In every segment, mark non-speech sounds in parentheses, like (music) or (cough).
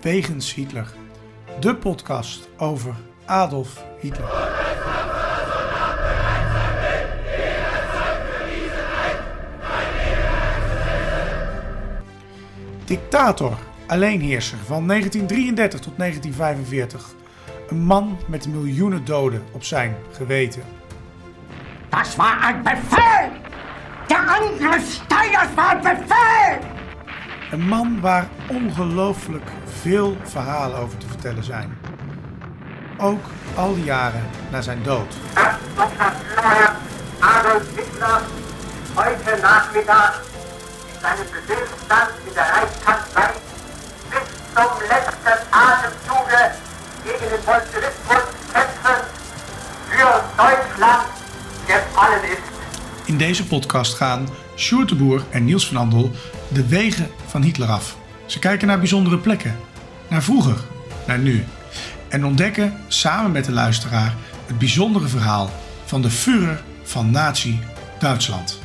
Wegens Hitler. De podcast over Adolf Hitler. Dictator, alleenheerser van 1933 tot 1945. Een man met miljoenen doden op zijn geweten. Das war ein Befehl! Der Angriff Steiners war ein Befehl! Een man waar ongelooflijk veel verhalen over te vertellen zijn. Ook al die jaren na zijn dood. Adolf Hitler heute Nachmittag in seinem Befehlsstand in der Reichskanzlei bis zum letzten Atemzuge gegen den Bolschewismus kämpfen für Deutschland gefallen ist. In deze podcast gaan Sjoerd en Niels van Andel de wegen van Hitler af. Ze kijken naar bijzondere plekken, naar vroeger, naar nu. En ontdekken samen met de luisteraar het bijzondere verhaal van de Führer van Nazi Duitsland.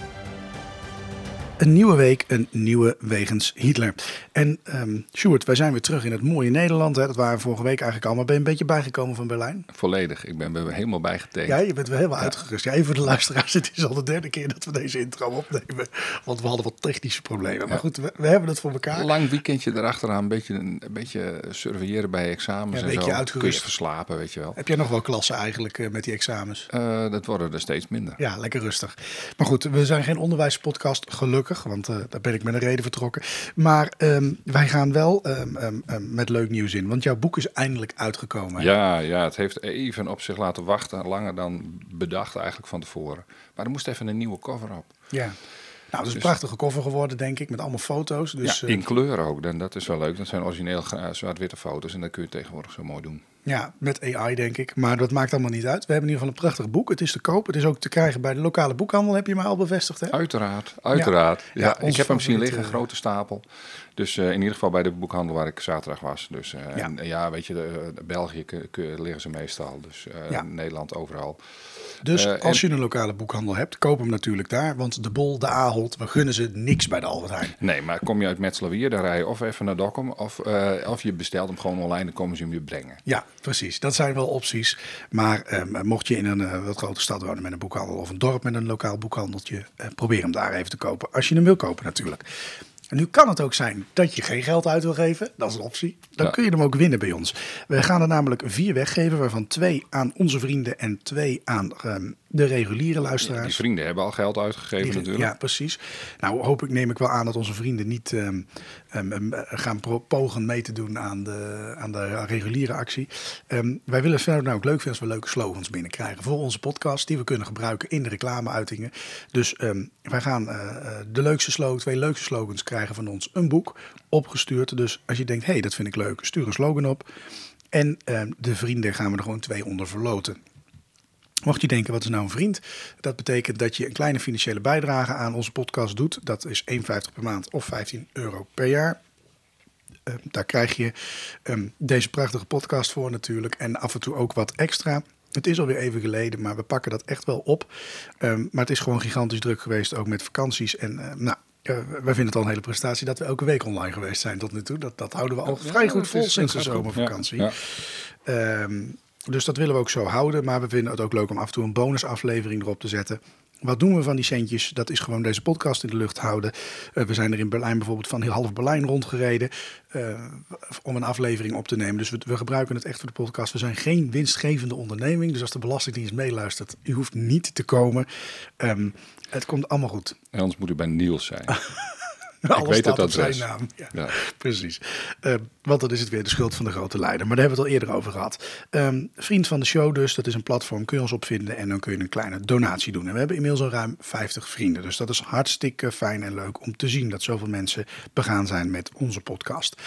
Een nieuwe week, een nieuwe wegens Hitler. En ehm Sjoerd, wij zijn weer terug in het mooie Nederland. Hè? Dat waren we vorige week eigenlijk al. Maar ben je een beetje bijgekomen van Berlijn? Volledig. Ik ben er helemaal bijgetekend. Ja, je bent weer helemaal uitgerust. Ja, even voor de luisteraars. Het is al de derde keer dat we deze intro opnemen. Want we hadden wat technische problemen. Maar goed, we, we hebben het voor elkaar. Lang weekendje erachteraan, een beetje, een beetje surveilleren bij examens Ja, een en beetje zo. uitgerust. Verslapen, weet je wel. Heb jij nog wel klassen eigenlijk eh, met die examens? Eh, dat worden er steeds minder. Ja, lekker rustig. Maar goed, we zijn geen onderwijspodcast, gelukkig. Want eh, daar ben ik met een reden vertrokken. Maar ehm, wij gaan wel ehm, ehm, met leuk nieuws in. Want jouw boek is eindelijk uitgekomen. Ja, ja, het heeft even op zich laten wachten. Langer dan bedacht eigenlijk van tevoren. Maar er moest even een nieuwe cover op. Ja. Nou, het is een prachtige koffer geworden, denk ik. Met allemaal foto's. Dus, ja, eh, in kleur ook. Dan, dat is wel leuk. Dat zijn origineel eh, zwart-witte foto's. En dat kun je tegenwoordig zo mooi doen. Ja, met AI denk ik. Maar dat maakt allemaal niet uit. We hebben in ieder geval een prachtig boek. Het is te koop. Het is ook te krijgen bij de lokale boekhandel, heb je mij al bevestigd. Hè? Uiteraard, uiteraard. Ja, ik heb hem zien liggen, een grote stapel. Dus eh, in ieder geval bij de boekhandel waar ik zaterdag was. Dus eh, Ja. en, ja, weet je, de, de België liggen ze meestal. Dus eh. Nederland overal. Dus Eh, als en- je een lokale boekhandel hebt, koop hem natuurlijk daar. Want de Bol, de Ahold, we gunnen ze niks bij de Albert Heijn. Nee, maar kom je uit Metzelawier, dan rij je of even naar Dokkum. Of, eh, of je bestelt hem gewoon online, dan komen ze hem je brengen. Ja, precies. Dat zijn wel opties. Maar ehm, mocht je in een eh, wat grote stad wonen met een boekhandel of een dorp met een lokaal boekhandeltje, probeer hem daar even te kopen. Als je hem wil kopen natuurlijk. En nu kan het ook zijn dat je geen geld uit wil geven. Dat is een optie. Dan Ja. kun je hem ook winnen bij ons. We gaan er namelijk vier weggeven, waarvan twee aan onze vrienden en twee aan ehm, de reguliere Die luisteraars. vrienden hebben al geld uitgegeven Die- natuurlijk. Ja, precies. Nou, hoop ik, neem ik wel aan dat onze vrienden niet ehm, ehm, ehm, gaan pogen mee te doen aan de, aan de reguliere actie. Wij willen verder nou ook leuk vinden als we leuke slogans binnenkrijgen voor onze podcast, die we kunnen gebruiken in de reclameuitingen. Dus wij gaan eh, eh, de leukste slogan, twee leukste slogans krijgen van ons een boek opgestuurd. Dus als je denkt, hé, hey, dat vind ik leuk, stuur een slogan op. En de vrienden gaan we er gewoon twee onder verloten. Mocht je denken, wat is nou een vriend? Dat betekent dat je een kleine financiële bijdrage aan onze podcast doet. Dat is 1,50 per maand of 15 euro per jaar. Eh, daar krijg je ehm, deze prachtige podcast voor natuurlijk. En af en toe ook wat extra. Het is alweer even geleden, maar we pakken dat echt wel op. Ehm, maar het is gewoon gigantisch druk geweest, ook met vakanties. En eh, nou, wij vinden het al een hele prestatie dat we elke week online geweest zijn tot nu toe. Dat, dat houden we al Ja, vrij goed vol sinds de zomervakantie. Ja, ja. Ehm, dus dat willen we ook zo houden. Maar we vinden het ook leuk om af en toe een bonusaflevering erop te zetten. Wat doen we van die centjes? Dat is gewoon deze podcast in de lucht houden. Eh, we zijn er in Berlijn bijvoorbeeld van heel half Berlijn rondgereden. eh, om een aflevering op te nemen. Dus we, we gebruiken het echt voor de podcast. We zijn geen winstgevende onderneming. Dus als de Belastingdienst meeluistert, u hoeft niet te komen. Ehm, het komt allemaal goed. En anders moet u bij Niels zijn. (laughs) (laughs) Alles weet staat het op zijn naam. Ja. Ja. (laughs) Precies. Eh, want dan is het weer de schuld van de grote leider. Maar daar hebben we het al eerder over gehad. Ehm, vriend van de show dus, dat is een platform, kun je ons opvinden en dan kun je een kleine donatie doen. En we hebben inmiddels al ruim 50 vrienden. Dus dat is hartstikke fijn en leuk om te zien dat zoveel mensen begaan zijn met onze podcast.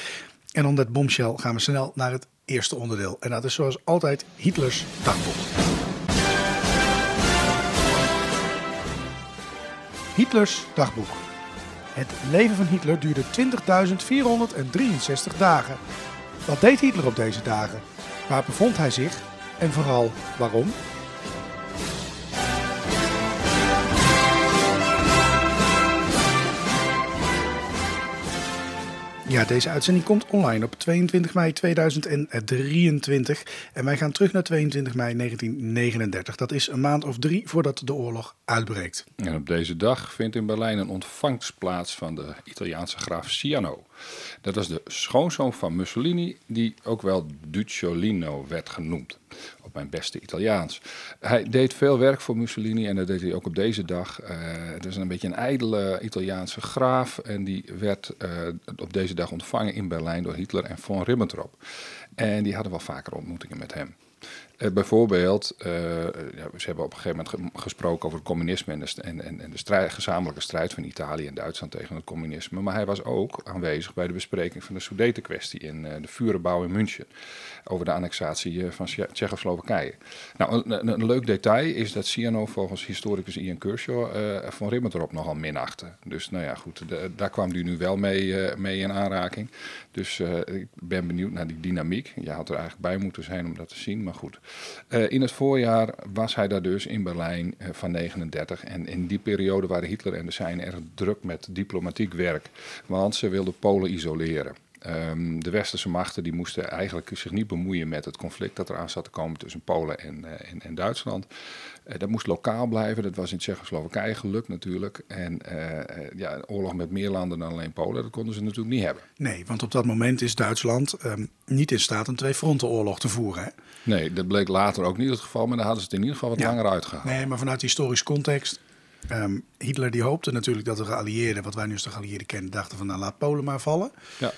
En onder het bombshell gaan we snel naar het eerste onderdeel. En dat is zoals altijd Hitlers dagboek. Hitlers dagboek. Het leven van Hitler duurde 20.463 dagen. Wat deed Hitler op deze dagen? Waar bevond hij zich? En vooral waarom? Ja, deze uitzending komt online op 22 mei 2023. En wij gaan terug naar 22 mei 1939. Dat is een maand of drie voordat de oorlog uitbreekt. En op deze dag vindt in Berlijn een ontvangst plaats van de Italiaanse graaf Ciano. Dat was de schoonzoon van Mussolini, die ook wel Ducciolino werd genoemd. Mijn beste Italiaans. Hij deed veel werk voor Mussolini en dat deed hij ook op deze dag. Uh, het is een beetje een ijdele Italiaanse graaf. En die werd uh, op deze dag ontvangen in Berlijn door Hitler en von Ribbentrop. En die hadden wel vaker ontmoetingen met hem. Uh, bijvoorbeeld, uh, ja, ze hebben op een gegeven moment ge gesproken over het communisme en de, en, en de strijd, gezamenlijke strijd van Italië en Duitsland tegen het communisme. Maar hij was ook aanwezig bij de bespreking van de Sudeten-kwestie in uh, de Vurenbouw in München. Over de annexatie van Tsjechoslowakije. Nou, een, een, leuk detail is dat Ciano volgens historicus Ian Kershaw van Ribbentrop nogal minachtte. Dus nou ja, goed, daar kwam hij nu wel mee, mee in aanraking. Dus ik ben benieuwd naar die dynamiek. Je had er eigenlijk bij moeten zijn om dat te zien, maar goed. Uh, in het voorjaar was hij daar dus in Berlijn uh, van 39. En in die periode waren Hitler en de zijnen erg druk met diplomatiek werk. Want ze wilden Polen isoleren. Um, de westerse machten die moesten eigenlijk zich niet bemoeien met het conflict dat eraan zat te komen tussen Polen en, uh, en, en Duitsland. Uh, dat moest lokaal blijven. Dat was in Tsjechoslowakije gelukt natuurlijk. En uh, ja, een oorlog met meer landen dan alleen Polen, dat konden ze natuurlijk niet hebben. Nee, want op dat moment is Duitsland um, niet in staat een twee-frontenoorlog te voeren. Hè? Nee, dat bleek later ook niet het geval, maar daar hadden ze het in ieder geval wat ja. langer uitgehaald. Nee, maar vanuit historisch context. Um, Hitler die hoopte natuurlijk dat de geallieerden, wat wij nu als de geallieerden kennen, dachten van nou laat Polen maar vallen. Ja.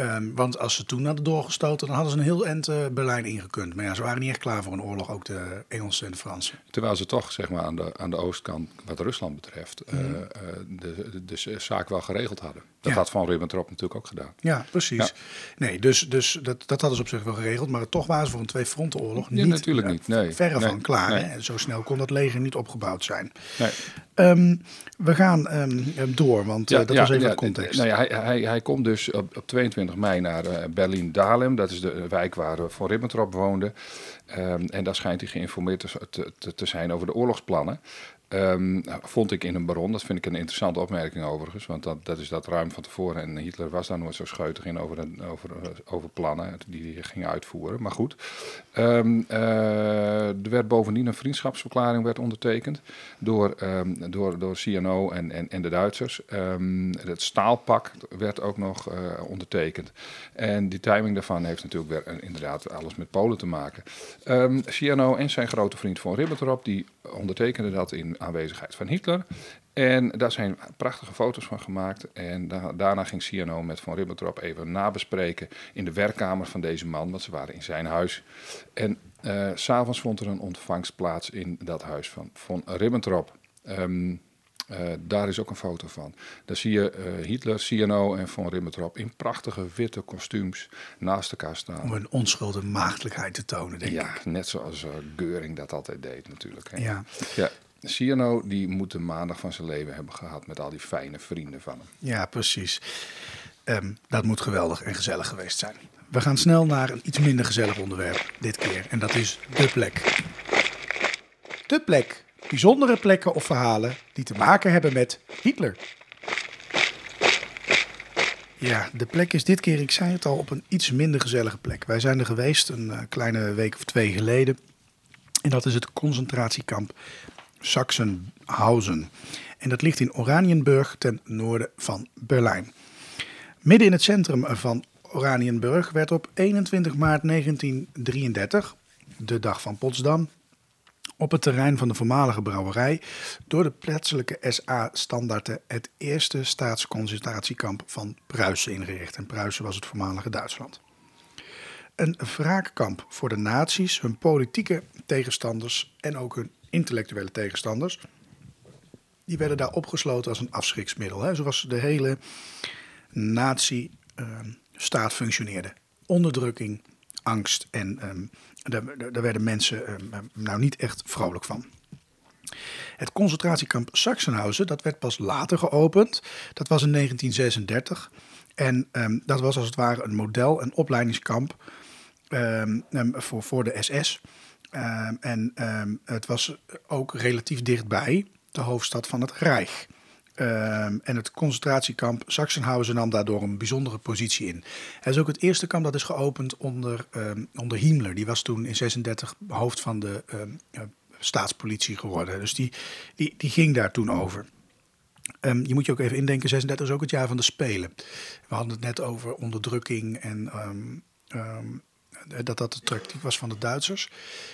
Um, want als ze toen hadden doorgestoten, dan hadden ze een heel eind uh, Berlijn ingekund. Maar ja, ze waren niet echt klaar voor een oorlog, ook de Engelsen en de Fransen. Terwijl ze toch, zeg maar, aan de, aan de oostkant, wat Rusland betreft, mm. uh, uh, de, de, de, zaak wel geregeld hadden. Dat ja. had Van Ribbentrop natuurlijk ook gedaan. Ja, precies. Ja. Nee, dus, dus dat, dat hadden ze op zich wel geregeld. Maar toch waren ze voor een twee-frontenoorlog niet, ja, natuurlijk niet. Nee. verre nee. van klaar. Nee. Zo snel kon dat leger niet opgebouwd zijn. Nee. Um, we gaan um, door, want ja, dat was even de context. Nou ja, hij, hij, hij komt dus op, op 22 mei naar uh, Berlin-Dahlem. Dat is de wijk waar Van Ribbentrop woonde. Um, en daar schijnt hij geïnformeerd te, te, te zijn over de oorlogsplannen. Um, vond ik in een baron. Dat vind ik een interessante opmerking overigens. Want dat, dat is dat ruim van tevoren. En Hitler was daar nooit zo scheutig in over, over, over plannen die hij ging uitvoeren. Maar goed. Um, uh, er werd bovendien een vriendschapsverklaring werd ondertekend. Door, um, door, door CNO en, en, en de Duitsers. het staalpak werd ook nog uh, ondertekend. En die timing daarvan heeft natuurlijk weer inderdaad alles met Polen te maken. CNO en zijn grote vriend von Ribbentrop. Die ondertekenden dat in aanwezigheid van Hitler. En daar zijn prachtige foto's van gemaakt. En da daarna ging Ciano met Von Ribbentrop even nabespreken in de werkkamer van deze man, want ze waren in zijn huis. En uh, s'avonds vond er een ontvangst plaats in dat huis van Von Ribbentrop. Um, uh, daar is ook een foto van. Daar zie je uh, Hitler, CNO en Von Ribbentrop in prachtige witte kostuums naast elkaar staan. Om een onschuldige maagdelijkheid te tonen, denk ja, ik. Ja, net zoals uh, Geuring dat altijd deed natuurlijk. Hè. Ja. ja. Ciano die moet de maandag van zijn leven hebben gehad met al die fijne vrienden van hem. Ja, precies. Um, dat moet geweldig en gezellig geweest zijn. We gaan snel naar een iets minder gezellig onderwerp dit keer. En dat is de plek. De plek. Bijzondere plekken of verhalen die te maken hebben met Hitler. Ja, de plek is dit keer, ik zei het al, op een iets minder gezellige plek. Wij zijn er geweest een uh, kleine week of twee geleden. En dat is het concentratiekamp Sachsenhausen. En dat ligt in Oranienburg ten noorden van Berlijn. Midden in het centrum van Oranienburg werd op 21 maart 1933, de dag van Potsdam, op het terrein van de voormalige brouwerij door de plaatselijke SA-standaarden het eerste staatsconcentratiekamp van Pruisen ingericht. En Pruisen was het voormalige Duitsland. Een wraakkamp voor de nazi's, hun politieke tegenstanders en ook hun intellectuele tegenstanders. Die werden daar opgesloten als een afschriksmiddel. Hè. Zoals de hele nazi-staat functioneerde. Onderdrukking, angst en um, daar, daar, werden mensen um, nou niet echt vrolijk van. Het concentratiekamp Sachsenhausen, dat werd pas later geopend. Dat was in 1936. En dat was als het ware een model, een opleidingskamp voor, voor de SS. Um, en um, het was ook relatief dichtbij de hoofdstad van het Rijk. Ehm, en het concentratiekamp Sachsenhausen nam daardoor een bijzondere positie in. Het is ook het eerste kamp dat is geopend onder, ehm, onder Himmler. Die was toen in 36 hoofd van de ehm, staatspolitie geworden. Dus die, die, die ging daar toen over. Ehm, je moet je ook even indenken, 36 is ook het jaar van de Spelen. We hadden het net over onderdrukking en ehm, ehm, dat dat het tactiek was van de Duitsers.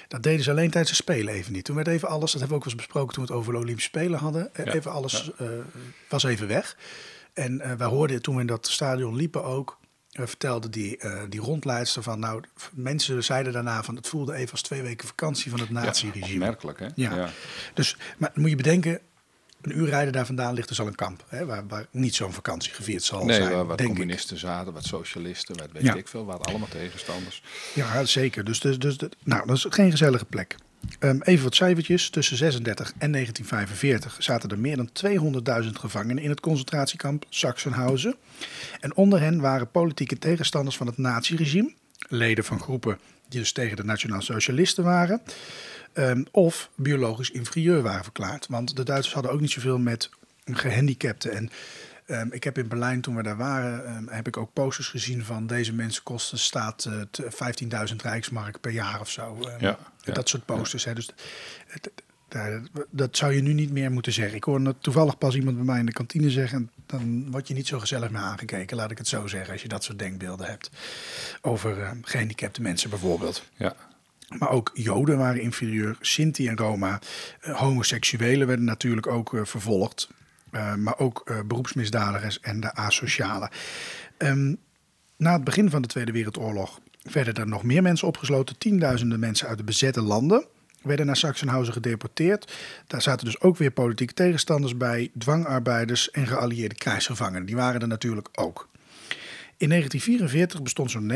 Dat deden ze alleen tijdens de Spelen even niet. Toen werd even alles, dat hebben we ook wel eens besproken toen we het over de Olympische Spelen hadden. Eh, Ja, Even alles eh, was even weg. En eh, wij hoorden toen we in dat stadion liepen ook, eh, vertelde die, eh, die rondleidster van, nou, mensen zeiden daarna van, het voelde even als twee weken vakantie van het nazi-regime. Opmerkelijk, hè? Ja. Dus, maar moet je bedenken, een uur rijden daar vandaan ligt dus al een kamp. Hè, waar, waar niet zo'n vakantie gevierd zal Nee, zijn, waar wat denk ik. communisten zaten, wat socialisten, wat weet Ja. ik veel, waren allemaal tegenstanders. Ja, zeker. Dus, dus, dus, nou, dat is geen gezellige plek. Ehm, even wat cijfertjes. Tussen 36 en 1945 zaten er meer dan 200.000 gevangenen in het concentratiekamp Sachsenhausen. En onder hen waren politieke tegenstanders van het naziregime, leden van groepen die dus tegen de nationaal socialisten waren, ehm, of biologisch inferieur waren verklaard. Want de Duitsers hadden ook niet zoveel met gehandicapten. En ehm, ik heb in Berlijn, toen we daar waren, ehm, heb ik ook posters gezien van deze mensen kosten staat eh, t- 15.000 rijksmark per jaar of zo. Ja, ja, dat soort posters. Hè. Dus het- daar- dat zou je nu niet meer moeten zeggen. Ik hoorde toevallig pas iemand bij mij in de kantine zeggen. Dan word je niet zo gezellig meer aangekeken, laat ik het zo zeggen. Als je dat soort denkbeelden hebt. Over eh, gehandicapte mensen bijvoorbeeld. Ja, Maar ook Joden waren inferieur, Sinti en Roma. Eh, homoseksuelen werden natuurlijk ook eh, vervolgd. Eh, maar ook beroepsmisdadigers en de asocialen. Ehm, na het begin van de Tweede Wereldoorlog werden er nog meer mensen opgesloten. Tienduizenden mensen uit de bezette landen werden naar Sachsenhausen gedeporteerd. Daar zaten dus ook weer politieke tegenstanders bij, dwangarbeiders en geallieerde krijgsgevangenen. Die waren er natuurlijk ook. In 1944 bestond zo'n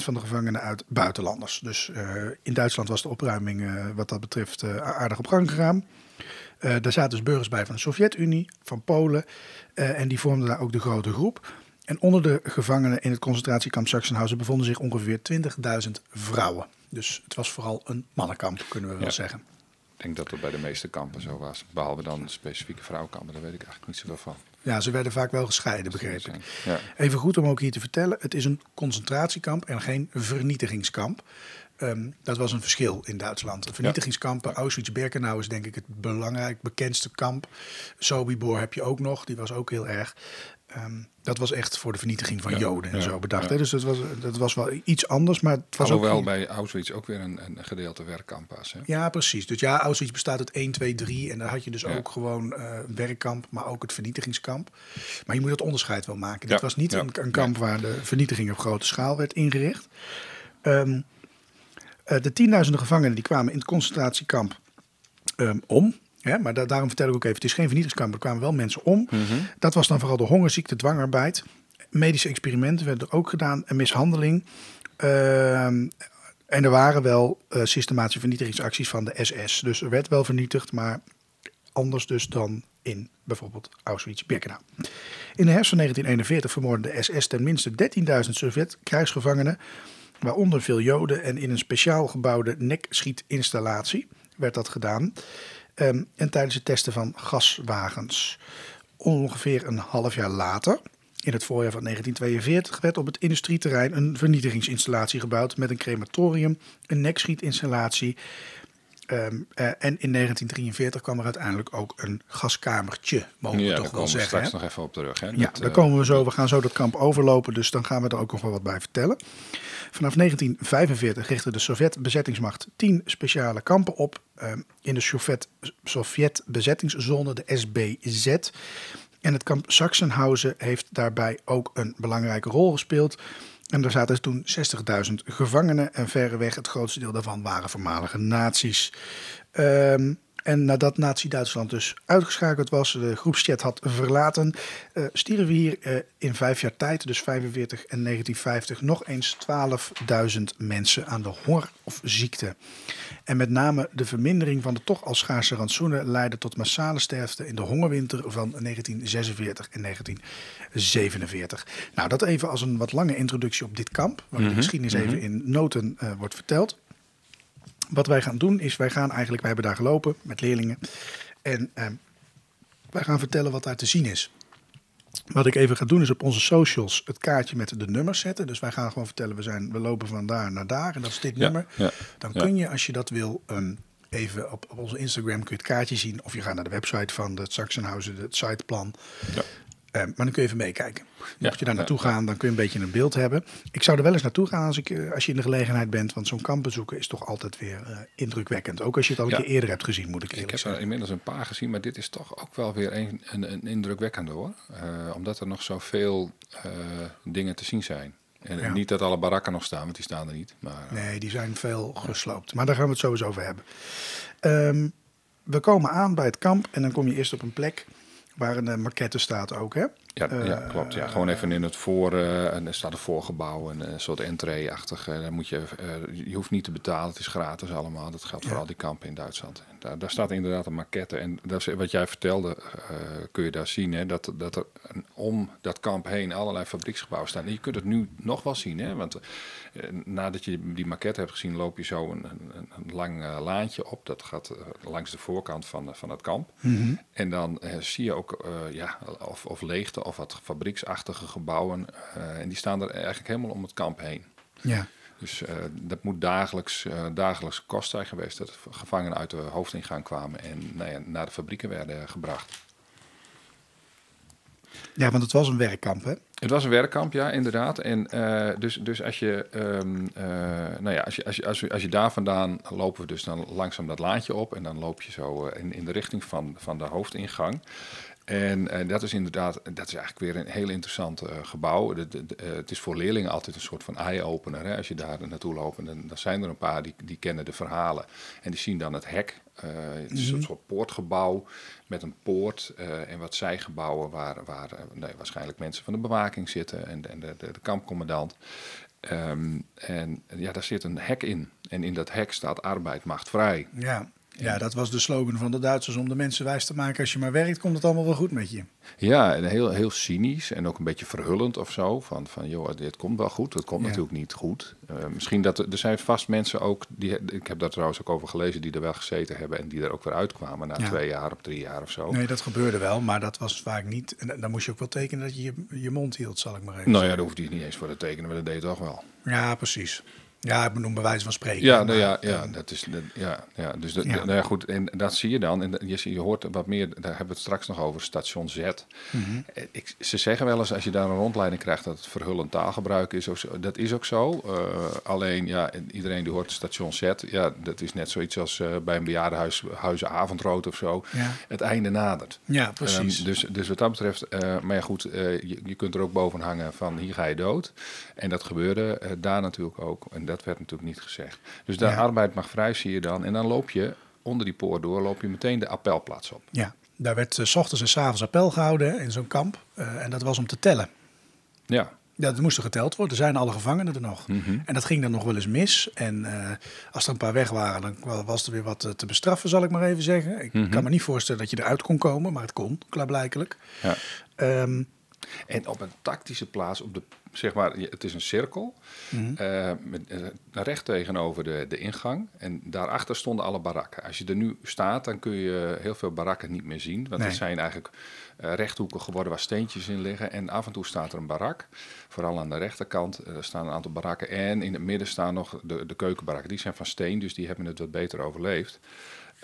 90% van de gevangenen uit buitenlanders. Dus eh, in Duitsland was de opruiming eh, wat dat betreft eh, aardig op gang gegaan. Daar zaten dus burgers bij van de Sovjet-Unie, van Polen. en die vormden daar ook de grote groep. En onder de gevangenen in het concentratiekamp Sachsenhausen bevonden zich ongeveer 20.000 vrouwen. Dus het was vooral een mannenkamp, kunnen we wel Ja. zeggen. ik denk dat het bij de meeste kampen zo was. Behalve dan specifieke vrouwenkampen, daar weet ik eigenlijk niet zoveel van. Ja, ze werden vaak wel gescheiden, begreep ik. Ja. Even goed om ook hier te vertellen: het is een concentratiekamp en geen vernietigingskamp. Ehm, dat was een verschil in Duitsland. Een vernietigingskamp, Auschwitz-Birkenau is denk ik het belangrijk bekendste kamp. Sobibor heb je ook nog, die was ook heel erg. Ehm, dat was echt voor de vernietiging van Ja, Joden en ja, zo bedacht. ja. Hè? Dus dat was, dat was wel iets anders, maar het was ook bij Auschwitz ook weer een, een gedeelte werkkamp was. Hè? Ja, precies. Dus ja, Auschwitz bestaat uit 1, 2, 3. En daar had je dus ook gewoon eh, werkkamp, maar ook het vernietigingskamp. Maar je moet dat onderscheid wel maken. Dit was niet een kamp waar de vernietiging op grote schaal werd ingericht. Ehm, eh, de tienduizenden gevangenen die kwamen in het concentratiekamp ehm, om. Hè, maar da- daarom vertel ik ook even, het is geen vernietigingskamp, er kwamen wel mensen om. Dat was dan vooral de hongerziekte, dwangarbeid. Medische experimenten werden er ook gedaan en mishandeling. Ehm, en er waren wel eh, systematische vernietigingsacties van de SS. Dus er werd wel vernietigd, maar anders dus dan in bijvoorbeeld Auschwitz-Birkenau. In de herfst van 1941 vermoordde de SS ten minste 13.000 Sovjet-krijgsgevangenen, waaronder veel Joden. En in een speciaal gebouwde nekschietinstallatie werd dat gedaan. Ehm, en tijdens het testen van gaswagens. Ongeveer een half jaar later, in het voorjaar van 1942, werd op het industrieterrein een vernietigingsinstallatie gebouwd met een crematorium, een nekschietinstallatie. Ehm, eh, en in 1943 kwam er uiteindelijk ook een gaskamertje, mogen Ja, we toch komen wel we zeggen. straks hè? nog even op terug. Hè? Ja, daar eh, komen we zo. We gaan zo dat kamp overlopen, dus dan gaan we er ook nog wel wat bij vertellen. Vanaf 1945 richtte de Sovjet-bezettingsmacht tien speciale kampen op ehm, in de Sovjet- Sovjet-bezettingszone, de SBZ. En het kamp Sachsenhausen heeft daarbij ook een belangrijke rol gespeeld. En daar zaten toen 60.000 gevangenen en verreweg het grootste deel daarvan waren voormalige nazi's. Ehm, en nadat Nazi-Duitsland dus uitgeschakeld was, de groepschat had verlaten, eh stierven hier eh, in vijf jaar tijd, dus 45 en 1950, nog eens 12.000 mensen aan de honger of ziekte. En met name de vermindering van de toch al schaarse rantsoenen leidde tot massale sterfte in de hongerwinter van 1946 en 1947. Nou, dat even als een wat lange introductie op dit kamp, waar de geschiedenis even in noten eh, wordt verteld. Wat wij gaan doen is, wij gaan eigenlijk, wij hebben daar gelopen met leerlingen. En ehm, wij gaan vertellen wat daar te zien is. Wat ik even ga doen is op onze socials het kaartje met de nummers zetten. Dus wij gaan gewoon vertellen, we, zijn, we lopen van daar naar daar en dat is dit Ja, nummer. ja, Dan ja. kun je, als je dat wil, ehm, even op, op onze Instagram kun je het kaartje zien. Of je gaat naar de website van het Sachsenhausen, het siteplan. Maar dan kun je even meekijken. Ja, Mocht je daar naartoe ja. gaan, dan kun je een beetje een beeld hebben. Ik zou er wel eens naartoe gaan als, ik, eh, als je in de gelegenheid bent. Want zo'n kamp bezoeken is toch altijd weer eh, indrukwekkend. Ook als je het al een Ja. keer eerder hebt gezien, moet ik Ik eerlijk heb er inmiddels een paar gezien, maar dit is toch ook wel weer een, een, een indrukwekkende hoor. Eh, omdat er nog zoveel dingen te zien zijn. En Ja. niet dat alle barakken nog staan, want die staan er niet. Maar, Nee, die zijn veel gesloopt. Maar daar gaan we het sowieso over hebben. Ehm, we komen aan bij het kamp en dan kom je eerst op een plek waar een eh, maquette staat ook, hè? Ja, ja, Eh, klopt. Ja. Gewoon even in het voor, eh, en er staat een voorgebouw, een, eh, soort entree-achtig. moet je, je hoeft niet te betalen, het is gratis allemaal. Dat geldt voor Ja. al die kampen in Duitsland. Daar, daar staat inderdaad een maquette. En dat is, wat jij vertelde, eh, kun je daar zien, hè, dat, dat er om dat kamp heen allerlei fabrieksgebouwen staan. En je kunt het nu nog wel zien, hè, want eh, nadat je die maquette hebt gezien, loop je zo een, een, een lang eh, laantje op. Dat gaat langs de voorkant van, van het kamp. En dan zie je ook ja, of, of leegte of wat fabrieksachtige gebouwen. en die staan er eigenlijk helemaal om het kamp heen. Ja. Dus eh, dat moet dagelijks, eh dagelijks kost zijn geweest. Dat gevangenen uit de hoofdingang kwamen en nou ja, naar de fabrieken werden gebracht. ja, want het was een werkkamp, hè? Het was een werkkamp, ja, inderdaad. En eh, dus, dus als je, ehm, eh, nou ja, als je, als je, als je, als je daar vandaan lopen we dus dan langzaam dat laadje op en dan loop je zo in, in de richting van, van de hoofdingang. En eh, dat is inderdaad, dat is eigenlijk weer een heel interessant eh, gebouw. De, de- de, eh, het is voor leerlingen altijd een soort van eye-opener. Als je daar naartoe loopt, en dan, dan zijn er een paar die, die kennen de verhalen. En die zien dan het hek. Het is een soort poortgebouw met een poort en wat zijgebouwen waar, waar nee, waarschijnlijk mensen van de bewaking zitten en, de- en de, de, de kampcommandant. Ehm, en ja, daar zit een hek in. En in dat hek staat arbeid macht vrij. Ja. Ja, dat was de slogan van de Duitsers om de mensen wijs te maken. Als je maar werkt, komt het allemaal wel goed met je. Ja, en heel, heel cynisch en ook een beetje verhullend of zo. Van, van joh, dit komt wel goed. Het komt Ja. natuurlijk niet goed. Eh, misschien dat er zijn vast mensen ook, die, ik heb daar trouwens ook over gelezen, die er wel gezeten hebben en die er ook weer uitkwamen na Ja. twee jaar of drie jaar of zo. Nee, dat gebeurde wel, maar dat was vaak niet. En dan moest je ook wel tekenen dat je je, je mond hield, zal ik maar even Nou ja, daar hoefde je niet eens voor te tekenen, maar dat deed je toch wel. Ja, precies. Ja, ik bedoel bij wijze van spreken. Ja, nou ja, ja, eh, dat is, ja, ja, dus dat, Ja. nou ja, goed, en dat zie je dan. En je, je hoort wat meer, daar hebben we het straks nog over, station Z. Mhm. Eh, Ik, ze zeggen wel eens, als je daar een rondleiding krijgt, dat het verhullend taalgebruik is. Of zo. Dat is ook zo. Eh, alleen, ja, en iedereen die hoort station Z, ja, dat is net zoiets als bij een bejaardenhuis huizen avondrood of zo. Ja. Het einde nadert. Ja, precies. Ehm, dus, dus wat dat betreft, eh, maar ja goed, je, je kunt er ook boven hangen van hier ga je dood. En dat gebeurde daar natuurlijk ook. En dat werd natuurlijk niet gezegd. Dus de Ja. arbeid mag vrij, zie je dan. En dan loop je onder die poort door, loop je meteen de appelplaats op. Ja, daar werd eh, s ochtends en s avonds appel gehouden in zo'n kamp. Eh, en dat was om te tellen. Ja, Ja, dat moest er geteld worden. Er zijn alle gevangenen er nog. Mhm. En dat ging dan nog wel eens mis. En eh, als er een paar weg waren, dan was er weer wat te bestraffen, zal ik maar even zeggen. Ik Mhm. kan me niet voorstellen dat je eruit kon komen, maar het kon, klaarblijkelijk. ja. Ehm, En op een tactische plaats, op de, zeg maar, het is een cirkel, eh, met, eh, recht tegenover de, de ingang. En daarachter stonden alle barakken. Als je er nu staat, dan kun je heel veel barakken niet meer zien. Want Nee. het zijn eigenlijk eh, rechthoeken geworden waar steentjes in liggen. En af en toe staat er een barak. Vooral aan de rechterkant eh, staan een aantal barakken. En in het midden staan nog de, de keukenbarakken. Die zijn van steen, dus die hebben het wat beter overleefd.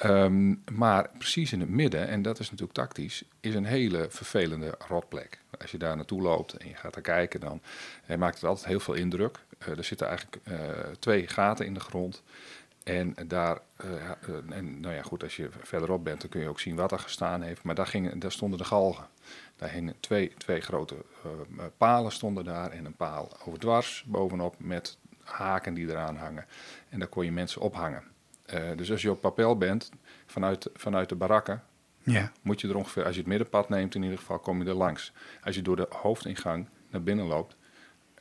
Ehm, maar precies in het midden, en dat is natuurlijk tactisch, is een hele vervelende rotplek. Als je daar naartoe loopt en je gaat er kijken, dan eh, maakt het altijd heel veel indruk. Eh, er zitten eigenlijk eh, twee gaten in de grond. En daar, en nou ja, goed, als je verderop bent, dan kun je ook zien wat er gestaan heeft. Maar daar, daar stonden de galgen. Daar hingen twee, twee grote eh, palen stonden daar en een paal overdwars bovenop met haken die eraan hangen. En daar kon je mensen ophangen. Eh, dus als je op papel bent, vanuit, vanuit de barakken, ja. moet je er ongeveer, als je het middenpad neemt, in ieder geval kom je er langs. Als je door de hoofdingang naar binnen loopt,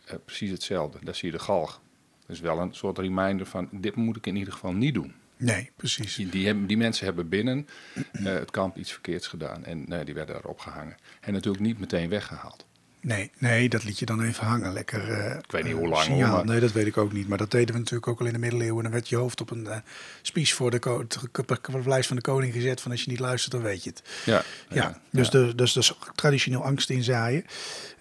eh, precies hetzelfde. Daar zie je de galg. Dus wel een soort reminder van, dit moet ik in ieder geval niet doen. Nee, precies. Die, die, hebben, die mensen hebben binnen eh, het kamp iets verkeerds gedaan en nee, die werden daar opgehangen. En natuurlijk niet meteen weggehaald. Nee, nee, dat liet je dan even hangen. Lekker. eh, Ik weet niet eh, hoe lang, signaal. hoor, maar- Nee, dat weet ik ook niet. Maar dat deden we natuurlijk ook al in de middeleeuwen. Dan werd je hoofd op een eh spies voor de ko- vlees van de koning gezet. Van als je niet luistert, dan weet je het. Ja, Ja, dus, De, dus dat is traditioneel angst inzaaien.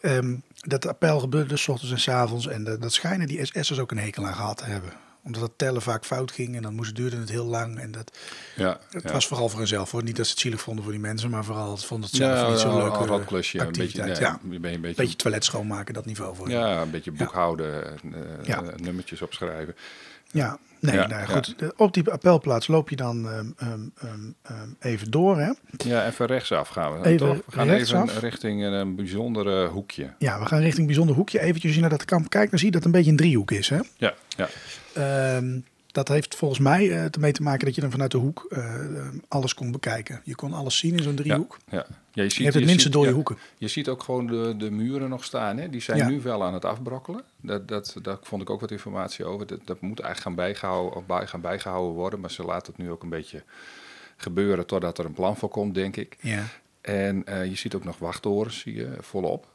Ehm, dat appel gebeurde dus 's ochtends en 's avonds. En de- dat schijnen die SS'ers ook een hekel aan gehad te hebben. Omdat het tellen vaak fout ging en dan moest, duurde het heel lang. En dat, ja, het ja. was vooral voor hunzelf hoor. Niet dat ze het zielig vonden voor die mensen, maar vooral het vonden het zelf ja, niet zo'n een- leuke een rotklusje. Een beetje, activiteit. ja, ja, je een beetje, beetje toilet schoonmaken, dat niveau voor. ja, een beetje boekhouden, eh, nummertjes opschrijven. Ja, nee, Ja, nou ja. goed. Op die appelplaats loop je dan ehm, ehm, ehm, even door. Hè? Ja, even rechtsaf gaan we. Even toch? We gaan rechtsaf. even richting een bijzondere hoekje. Ja, we gaan richting bijzonder hoekje. Eventjes als je naar dat kamp kijkt, dan zie je dat het een beetje een driehoek is. Hè? Ja, ja. Ehm, dat heeft volgens mij eh, ermee te maken dat je dan vanuit de hoek eh, alles kon bekijken. Je kon alles zien in zo'n driehoek. Ja, ja. Ja, je, ziet, Je hebt het minste ziet- dode ja, hoeken. Je ziet ook gewoon de, de muren nog staan. Hè? Die zijn Ja. nu wel aan het afbrokkelen. Dat, dat, daar vond ik ook wat informatie over. Dat, dat moet eigenlijk gaan bijgehouden, of bij, gaan bijgehouden worden. Maar ze laten het nu ook een beetje gebeuren totdat er een plan voor komt, denk ik. Ja. En eh, je ziet ook nog wachttorens, zie je, volop.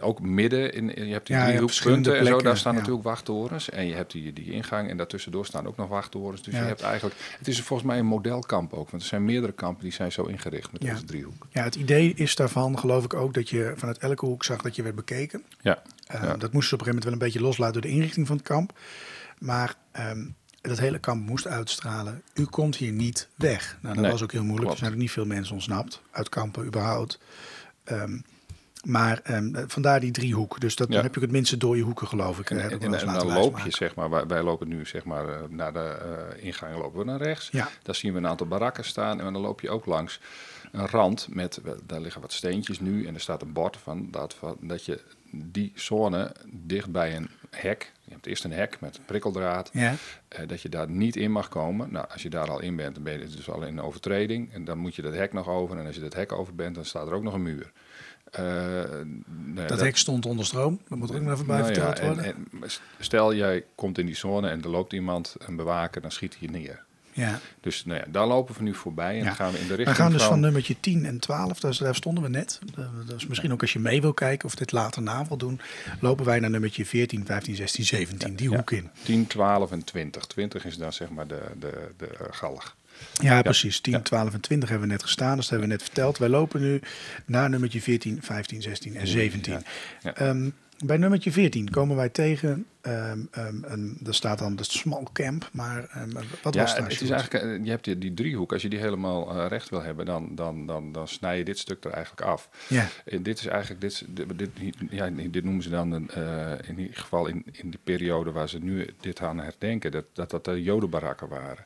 Ook midden, in, je hebt die Ja, drie hoekpunten en zo, daar staan ja. natuurlijk wachttorens. En je hebt die, die ingang en daartussendoor staan ook nog wachttorens. Dus Ja. je hebt eigenlijk, het is volgens mij een modelkamp ook. Want er zijn meerdere kampen die zijn zo ingericht met deze driehoek. ja, het idee is daarvan, geloof ik ook, dat je vanuit elke hoek zag dat je werd bekeken. Ja, Eh. Dat moesten ze op een gegeven moment wel een beetje loslaten door de inrichting van het kamp. Maar ehm, dat hele kamp moest uitstralen. U komt hier niet weg. Nou, dat Nee, was ook heel moeilijk. klopt. Er zijn ook niet veel mensen ontsnapt uit kampen überhaupt. Ehm, maar ehm, vandaar die driehoek. Dus dat, Ja. dan heb je het minste dode hoeken, geloof ik. En, eh, dan loop je, zeg maar, wij, wij lopen nu zeg maar, eh, naar de eh, ingang lopen we naar rechts. Ja. Daar zien we een aantal barakken staan en dan loop je ook langs een rand met, daar liggen wat steentjes nu en er staat een bord van dat, van dat je die zone dicht bij een hek, je hebt eerst een hek met prikkeldraad, Ja, eh, dat je daar niet in mag komen. Nou, als je daar al in bent, dan ben je dus al in overtreding. En dan moet je dat hek nog over. En als je dat hek over bent, dan staat er ook nog een muur. Eh, ja, dat hek stond onder stroom. Dat moet er ook nog even bij nou ja, verteld en- worden. en stel, jij komt in die zone en er loopt iemand, een bewaker, dan schiet hij je neer. ja. Dus nou ja, daar lopen we nu voorbij en Ja. dan gaan we in de We richting gaan dus van van... nummertje 10 en 12, dus daar stonden we net. Dat is misschien ook als je mee wil kijken of dit later na wil doen, lopen wij naar nummertje 14, 15, 16, 17, die hoek in. 10, 12 en 20. 20 is dan zeg maar de, de, de eh, galg. Ja, precies. 10, Ja. 12 en 20 hebben we net gestaan, dus dat hebben we net verteld. Wij lopen nu naar nummertje 14, 15, 16 en 17. Ja, ja. Ehm, bij nummertje 14 komen wij tegen, ehm een, er staat dan de small camp, maar ehm, wat Ja, was dat? het is eigenlijk, eh, je hebt die, die driehoek, als je die helemaal eh, recht wil hebben, dan, dan, dan, dan snij je dit stuk er eigenlijk af. Ja, En dit is eigenlijk, dit, dit, dit, ja, dit noemen ze dan een, eh, in ieder geval in, in die periode waar ze nu dit aan herdenken, dat dat, dat de jodenbarakken waren.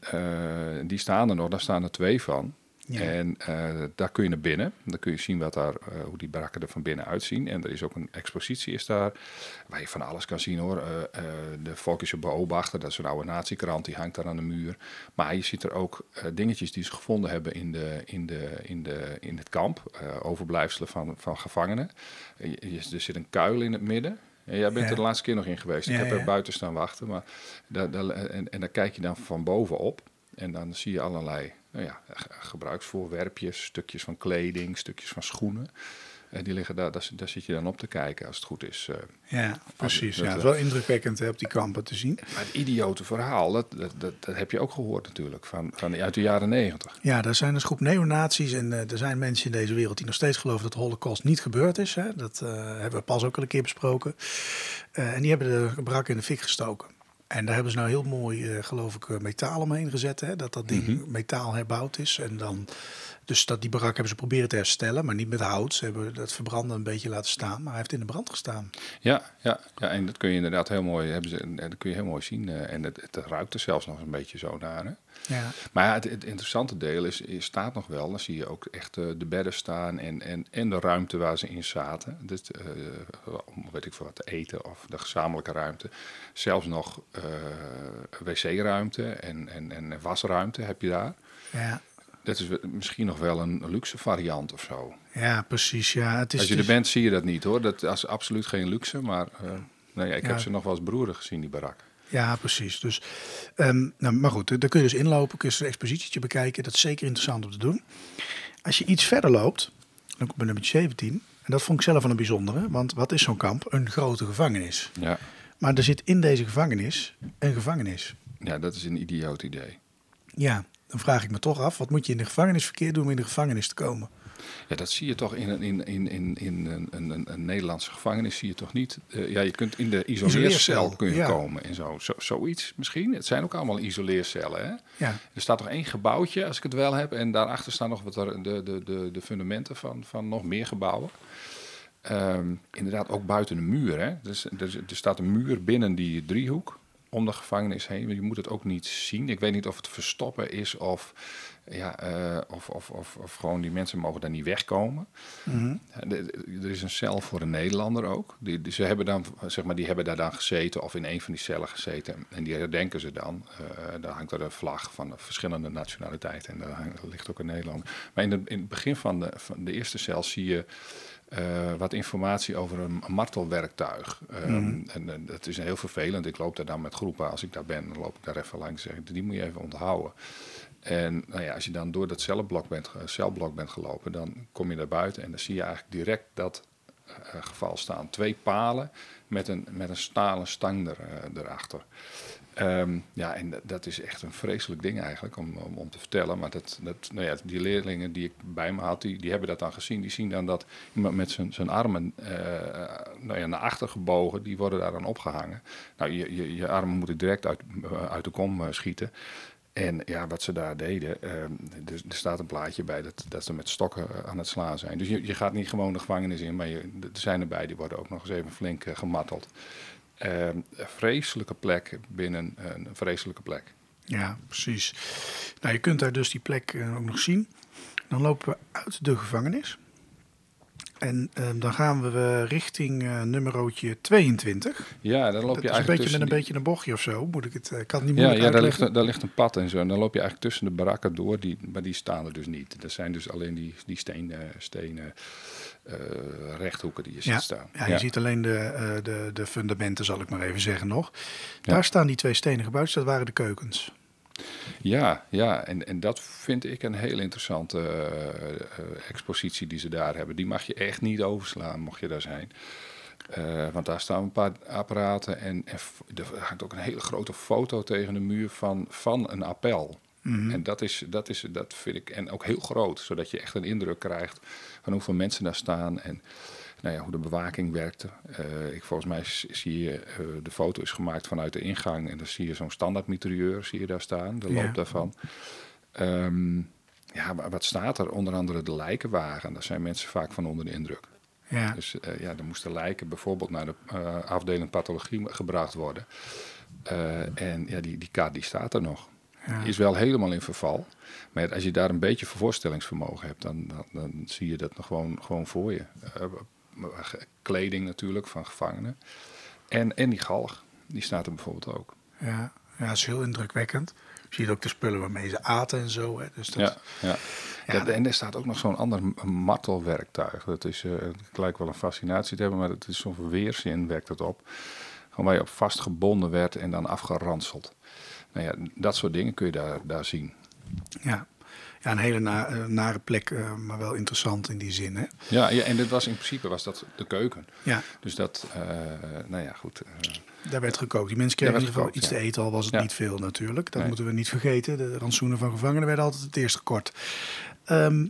Eh, die staan er nog, daar staan er twee van. Ja. En eh, daar kun je naar binnen. Dan kun je zien wat daar, eh, hoe die barakken er van binnen uitzien. En er is ook een expositie is daar, waar je van alles kan zien hoor. Eh, de Volkische Beobachter, dat is een oude natiekrant, die hangt daar aan de muur. Maar je ziet er ook dingetjes die ze gevonden hebben in, de, in, de, in, de, in het kamp. overblijfselen van, van gevangenen. Je- er zit een kuil in het midden. En jij bent Ja. er de laatste keer nog in geweest. Ik heb er buiten staan wachten. Maar daar, daar, en, en daar kijk je dan van bovenop. En dan zie je allerlei nou ja, ge- gebruiksvoorwerpjes, stukjes van kleding, stukjes van schoenen. En die liggen daar, daar, daar zit je dan op te kijken als het goed is. eh. ja precies. dat, Ja, het is eh, wel indrukwekkend hè, op die kampen te zien. Maar het idiote verhaal, dat, dat, dat, heb je ook gehoord natuurlijk, van, van, uit de jaren negentig. Ja, er zijn dus groep neonazies en eh, er zijn mensen in deze wereld die nog steeds geloven dat de holocaust niet gebeurd is. Hè. Dat eh, hebben we pas ook al een keer besproken. Eh, en die hebben de brak in de fik gestoken. En daar hebben ze nou heel mooi, eh, geloof ik, eh, metaal omheen gezet. Hè, dat dat ding Mhm. metaal herbouwd is. En dan, dus dat die barak hebben ze proberen te herstellen, maar niet met hout. Ze hebben dat verbranden een beetje laten staan, maar hij heeft in de brand gestaan. Ja, ja, ja, en dat kun je inderdaad heel mooi, hebben ze, en dat kun je heel mooi zien. eh, En het, het ruikt er zelfs nog een beetje zo naar. Hè? Ja, Maar ja, het, het interessante deel is, is, staat nog wel. Dan zie je ook echt eh, de bedden staan en, en, en de ruimte waar ze in zaten. Dus, eh, om weet ik veel wat te eten of de gezamenlijke ruimte. Zelfs nog eh, wc-ruimte en, en, en wasruimte heb je daar. ja, Dat is misschien nog wel een luxe variant of zo. ja precies. Ja, het is, Als je het er bent zie je dat niet hoor. Dat is absoluut geen luxe, maar eh, ja, ik Ja. heb ze nog wel eens broeren gezien, die barak. Ja, precies. Dus, ehm, nou, maar goed, daar kun je dus inlopen, kun je een expositietje bekijken. Dat is zeker interessant om te doen. Als je iets verder loopt, dan kom je bij nummer 17. En dat vond ik zelf wel een bijzondere. Want wat is zo'n kamp? Een grote gevangenis. Ja. Maar er zit in deze gevangenis een gevangenis. ja, dat is een idioot idee. Ja, dan vraag ik me toch af. Wat moet je in de gevangenis verkeerd doen om in de gevangenis te komen? Ja, dat zie je toch in een, in, in, in, in een, een, een, Nederlandse gevangenis zie je toch niet. Eh, ja, je kunt in de isoleercel kun je ja. komen en zo. zo. Zoiets misschien. Het zijn ook allemaal isoleercellen. Hè? Ja, Er staat nog één gebouwtje, als ik het wel heb. En daarachter staan nog wat er- de, de, de, de fundamenten van, van nog meer gebouwen. Ehm, inderdaad, ook buiten de muur. Hè? Dus, er, er staat een muur binnen die driehoek om de gevangenis heen. Je moet het ook niet zien. Ik weet niet of het verstoppen is of, ja, eh, of, of, of, of gewoon die mensen mogen daar niet wegkomen. Mhm. Er is een cel voor een Nederlander ook. Die, die, ze hebben dan, zeg maar, die hebben daar dan gezeten of in een van die cellen gezeten. En die herdenken ze dan. Eh, daar hangt er een vlag van verschillende nationaliteiten. En daar hangt- ligt ook een Nederlander. Maar in, de, in het begin van de, van de eerste cel zie je eh, wat informatie over een martelwerktuig. Ehm, en, en dat is heel vervelend. Ik loop daar dan met groepen. Als ik daar ben, dan loop ik daar even langs. Zeg ik, die moet je even onthouden. En nou ja, als je dan door dat celblok bent, celblok bent gelopen, dan kom je daar buiten en dan zie je eigenlijk direct dat eh, geval staan. Twee palen met een, met een stalen stang er, eh, erachter. Ehm, ja, en dat- is echt een vreselijk ding eigenlijk om, om, om te vertellen. Maar dat, dat, nou ja, die leerlingen die ik bij me had, die, die hebben dat dan gezien. Die zien dan dat iemand met zijn, zijn armen eh, nou ja, naar achter gebogen, die worden daar dan opgehangen. Nou, je, je, je armen moeten direct uit, eh, uit de kom eh, schieten. En ja, wat ze daar deden, ehm, er, er staat een plaatje bij dat, dat ze met stokken aan het slaan zijn. Dus je, je gaat niet gewoon de gevangenis in, maar je, er zijn erbij, die worden ook nog eens even flink gemarteld. Ehm, een vreselijke plek binnen een vreselijke plek. ja, precies. Nou, je kunt daar dus die plek eh, ook nog zien. Dan lopen we uit de gevangenis. En eh, dan gaan we eh, richting eh nummerootje 22. Ja, dan loop Dat je is een eigenlijk beetje met een die- beetje een bochtje of zo. Moet ik het, ik kan het niet Ja, moeilijk ja daar, ligt, een- daar ligt een pad en zo. En dan loop je eigenlijk tussen de barakken door, die, maar die staan er dus niet. Er zijn dus alleen die, die stenen, stenen eh, rechthoeken die je ziet Ja, staan. ja, je ziet alleen de, eh, de, de fundamenten, zal ik maar even zeggen nog. Daar staan die twee stenen gebouwd, dat waren de keukens. Ja, ja en, en dat vind ik een heel interessante eh, expositie die ze daar hebben. Die mag je echt niet overslaan, mocht je daar zijn. Want daar staan een paar apparaten en, en er hangt ook een hele grote foto tegen de muur van, van een appel. En dat, is, dat, is, dat vind ik, en ook heel groot, zodat je echt een indruk krijgt van hoeveel mensen daar staan en nou ja, hoe de bewaking werkte. Eh, ik, volgens mij zie je, eh, de foto is gemaakt vanuit de ingang en dan zie je zo'n standaard mitrailleur zie je daar staan, de Ja. loop daarvan. Ehm, ja, wat staat er? Onder andere de lijkenwagen. Daar zijn mensen vaak van onder de indruk. Ja, Dus eh, ja, er moesten lijken bijvoorbeeld naar de afdeling pathologie gebracht worden. En ja, die, die kaart die staat er nog. Ja. Is wel helemaal in verval. Maar als je daar een beetje voorstellingsvermogen hebt, dan, dan, dan zie je dat nog gewoon, gewoon voor je. Eh, kleding natuurlijk van gevangenen. En, en die galg, die staat er bijvoorbeeld ook. ja, ja, dat is heel indrukwekkend. Je ziet ook de spullen waarmee ze aten en zo. Hè. Dus dat, Ja, ja. Ja, Ja, en er staat ook nog zo'n ander martelwerktuig. Dat is, eh, het lijkt wel een fascinatie te hebben, maar het is zo'n weerzin werkt het op. Gewoon waar je op vastgebonden werd en dan afgeranseld. Nou ja, dat soort dingen kun je daar, daar zien. ja. ja, een hele na- eh, nare plek, eh, maar wel interessant in die zin. Hè. Ja, ja, en dit was in principe was dat de keuken. Ja, Dus dat, eh, nou ja, goed. daar werd gekookt. Die mensen kregen in ieder geval iets te eten, al was het Ja. niet veel natuurlijk. Dat Nee. moeten we niet vergeten. De rantsoenen van gevangenen werden altijd het eerst gekort. Ehm,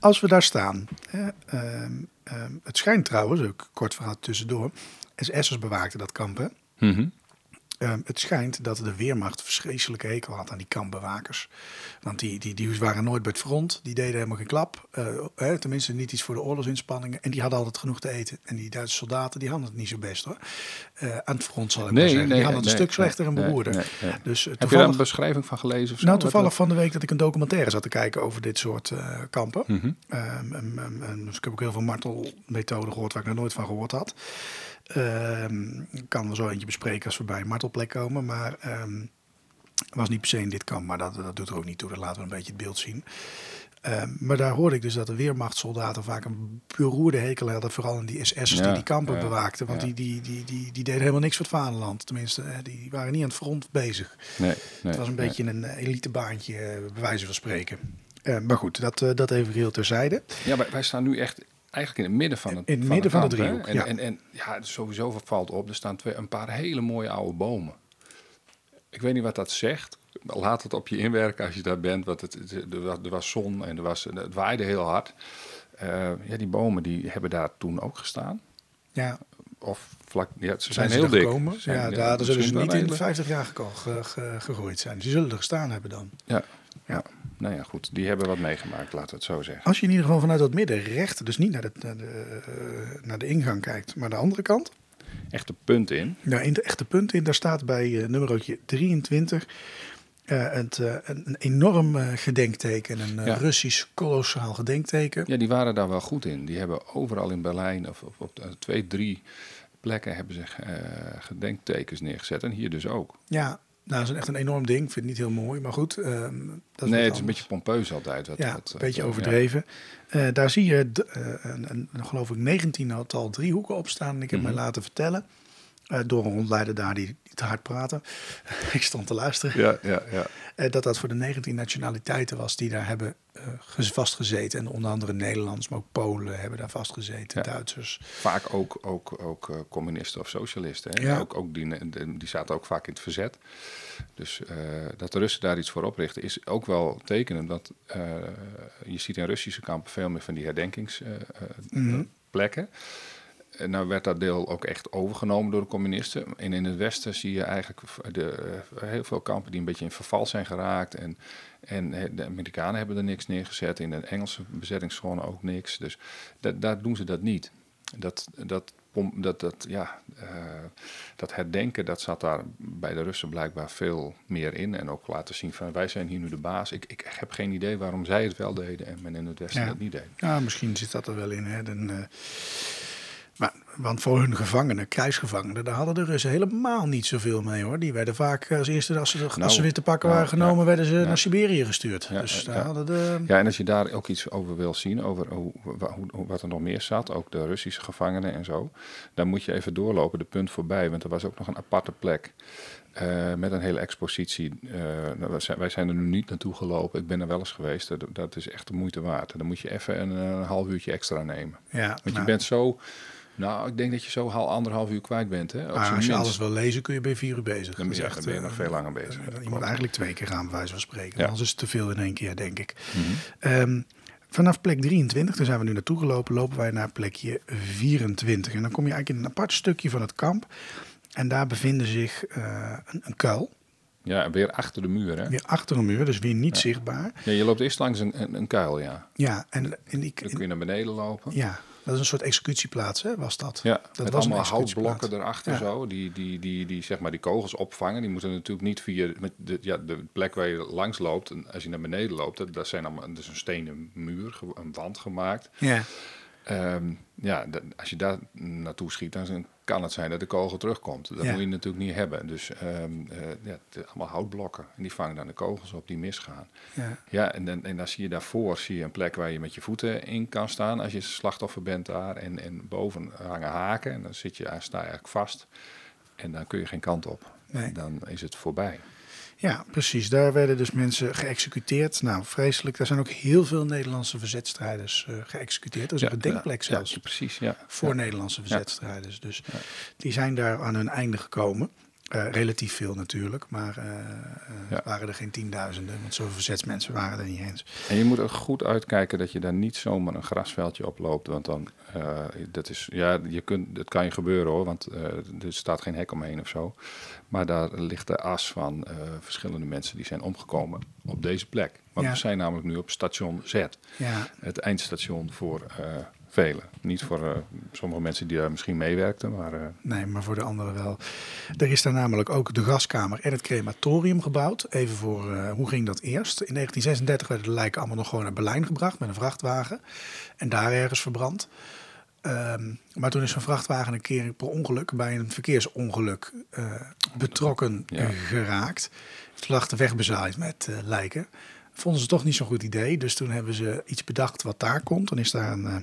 als we daar staan, hè, ehm, ehm, het schijnt trouwens, ook kort verhaal tussendoor, SS'ers bewaakten dat kamp. Hè? mhm. Ehm, het schijnt dat de Weermacht verschrikkelijke hekel had aan die kampbewakers. Want die, die, die waren nooit bij het front, die deden helemaal geen klap. Eh, hè, tenminste, niet iets voor de oorlogsinspanningen. En die hadden altijd genoeg te eten. En die Duitse soldaten, die hadden het niet zo best hoor. Eh, aan het front zal ik maar Nee, zeggen. nee, die hadden het een stuk slechter en beroerder. Dus eh, Heb je daar een beschrijving van gelezen? Of zo? nou, toevallig van de week dat ik een documentaire zat te kijken over dit soort kampen. En- en- en dus ik heb ook heel veel martelmethoden gehoord waar ik nog nooit van gehoord had. Ehm, ik kan wel zo eentje bespreken als we bij een martelplek komen. Maar ehm was niet per se in dit kamp, maar dat, dat doet er ook niet toe. Dat laten we een beetje het beeld zien. Ehm, maar daar hoorde ik dus dat de Weermachtssoldaten vaak een beroerde hekel hadden. Vooral in die SS'ers die Ja, die kampen ja, bewaakten. Want ja. die, die, die, die, die deden helemaal niks voor het vaderland. Tenminste, eh, die waren niet aan het front bezig. Nee, nee, Het was een nee. beetje een elitebaantje, eh, bij wijze van spreken. Maar goed, dat, eh, dat even heel terzijde. Ja, wij, wij staan nu echt eigenlijk in het midden van het In het van midden van de hè? driehoek, En, ja. en, en ja, sowieso valt op, er staan twee, een paar hele mooie oude bomen. Ik weet niet wat dat zegt. Laat het op je inwerken als je daar bent. Want het, er, was, er was zon en er was, het waaide heel hard. Eh, ja, die bomen die hebben daar toen ook gestaan. Ja, Of vlak, ja, ze zijn, heel dik. gekomen? Ze zijn- ja, daar zullen ze niet in hele- 50 jaar ge- ge- gegooid zijn. Ze zullen er gestaan hebben dan. Ja, Ja. Nou ja, goed. Die hebben wat meegemaakt, laten we het zo zeggen. Als je in ieder geval vanuit dat midden recht, dus niet naar de, naar de, eh, naar de ingang kijkt, maar de andere kant, Echte punt in. Nou, in de echte punt in, daar staat bij eh nummerotje 23 eh, het, eh, een, enorm eh, gedenkteken, een eh, Ja. Russisch kolossaal gedenkteken. Ja, die waren daar wel goed in. Die hebben overal in Berlijn of, of op twee, drie plekken hebben ze eh, gedenktekens neergezet. En hier dus ook. Ja, nou, dat is echt een enorm ding. Ik vind het niet heel mooi, maar goed. ehm, dat is nee, het is een beetje pompeus altijd. Wat, Ja, wat- een beetje wat- overdreven. Eh, daar zie je eh, een, een, een, geloof ik 19 aantal driehoeken op staan. En ik heb Mhm. mij laten vertellen eh, door een rondleider daar die, die te hard praten. (laughs) ik stond te luisteren. Ja, ja, ja. Eh, dat dat voor de 19 nationaliteiten was die daar hebben ges- vastgezeten. En onder andere Nederlands, maar ook Polen hebben daar vastgezeten, Ja. Duitsers. Vaak ook, ook, ook communisten of socialisten. Hè? Ja. Ook, ook die, die zaten ook vaak in het verzet. Dus dat de Russen daar iets voor oprichten is ook wel tekenend. Want je ziet in Russische kampen veel meer van die herdenkingsplekken. En nou werd dat deel ook echt overgenomen door de communisten. En in het westen zie je eigenlijk de, eh, heel veel kampen die een beetje in verval zijn geraakt. En, en eh, de Amerikanen hebben er niks neergezet. In de Engelse bezettingszone ook niks. Dus da- daar doen ze dat niet. Dat, dat, dat, dat, ja, eh, dat herdenken, dat zat daar bij de Russen blijkbaar veel meer in. En ook laten zien van wij zijn hier nu de baas. Ik, ik heb geen idee waarom zij het wel deden en men in het westen Ja. dat niet deed. Ja, misschien zit dat er wel in. Hè. Dan, maar, want voor hun gevangenen, krijgsgevangenen, daar hadden de Russen helemaal niet zoveel mee hoor. Die werden vaak als eerste, als ze, als Nou, ze weer te pakken nou, waren genomen, ja. werden ze Ja. naar Siberië gestuurd. Ja, dus ja, daar hadden de... Ja, en als je daar ook iets over wil zien, over hoe, wa- hoe, hoe- wat er nog meer zat, ook de Russische gevangenen en zo, dan moet je even doorlopen, de punt voorbij, want er was ook nog een aparte plek. eh, met een hele expositie. Eh, nou, wij zijn- er nu niet naartoe gelopen. Ik ben er wel eens geweest. Dat, dat is echt de moeite waard. Dan moet je even een, een half uurtje extra nemen. Ja, Want je nou, bent zo. Nou, ik denk dat je zo al anderhalf uur kwijt bent. Hè? Als je alles wil lezen, kun je bij vier uur bezig. Dan, is ja, echt, dan ben je eh, nog veel langer bezig. Je Dat moet eigenlijk twee keer gaan, bij wijze van spreken. Ja. Anders is het te veel in één keer, denk ik. Mhm. Ehm, vanaf plek 23, daar zijn we nu naartoe gelopen, lopen wij naar plekje 24. En dan kom je eigenlijk in een apart stukje van het kamp. En daar bevinden zich eh, een, een kuil, Ja, weer achter de muur. Hè? weer achter een muur, dus weer niet zichtbaar. Ja, je loopt eerst langs een, een, een kuil, ja. Ja, en, en die, Dan kun je naar beneden lopen. ja, dat is een soort executieplaats, hè, was dat? Ja, dat met was allemaal houtblokken erachter Ja. zo, die, die, die, die, zeg maar die kogels opvangen. Die moeten natuurlijk niet via met de, ja, de plek waar je langs loopt. En als je naar beneden loopt, dat, dat, zijn allemaal, is een stenen muur, een wand gemaakt. Ja, Ehm, ja, als je daar naartoe schiet, dan kan het zijn dat de kogel terugkomt. Dat Ja. moet je natuurlijk niet hebben. Dus ehm, eh, ja, het zijn allemaal houtblokken. En die vangen dan de kogels op die misgaan. ja. Ja, en, dan, en dan zie je daarvoor zie je een plek waar je met je voeten in kan staan als je slachtoffer bent daar. En, en boven hangen haken en dan zit je, sta je eigenlijk vast. En dan kun je geen kant op. Nee. Dan is het voorbij. Ja, precies. Daar werden dus mensen geëxecuteerd. Nou, vreselijk. Daar zijn ook heel veel Nederlandse verzetstrijders eh, geëxecuteerd. Er is een gedenkplek ja, zelfs Ja, precies, ja. voor. Nederlandse verzetstrijders. Dus die zijn daar aan hun einde gekomen. Eh, relatief veel natuurlijk, maar Ja. waren er geen tienduizenden. Want zoveel verzetsmensen waren er niet eens. En je moet er goed uitkijken dat je daar niet zomaar een grasveldje op loopt. Want dan, dat is, ja, je kunt, dat kan je gebeuren hoor, want er staat geen hek omheen of zo. Maar daar ligt de as van verschillende mensen die zijn omgekomen op deze plek. Want Ja. we zijn namelijk nu op station Z. Ja, Het eindstation voor velen. Niet voor eh, sommige mensen die daar misschien meewerkten, maar eh, nee, maar voor de anderen wel. Er is daar namelijk ook de gaskamer en het crematorium gebouwd. Even voor, eh, hoe ging dat eerst? In 1936 werden de lijken allemaal nog gewoon naar Berlijn gebracht met een vrachtwagen. En daar ergens verbrand. Ehm, maar toen is zo'n vrachtwagen een keer per ongeluk bij een verkeersongeluk betrokken Ja. geraakt. Het lag de weg bezaaid met lijken. Vonden ze toch niet zo'n goed idee. Dus toen hebben ze iets bedacht wat daar komt. Dan is daar een, eh,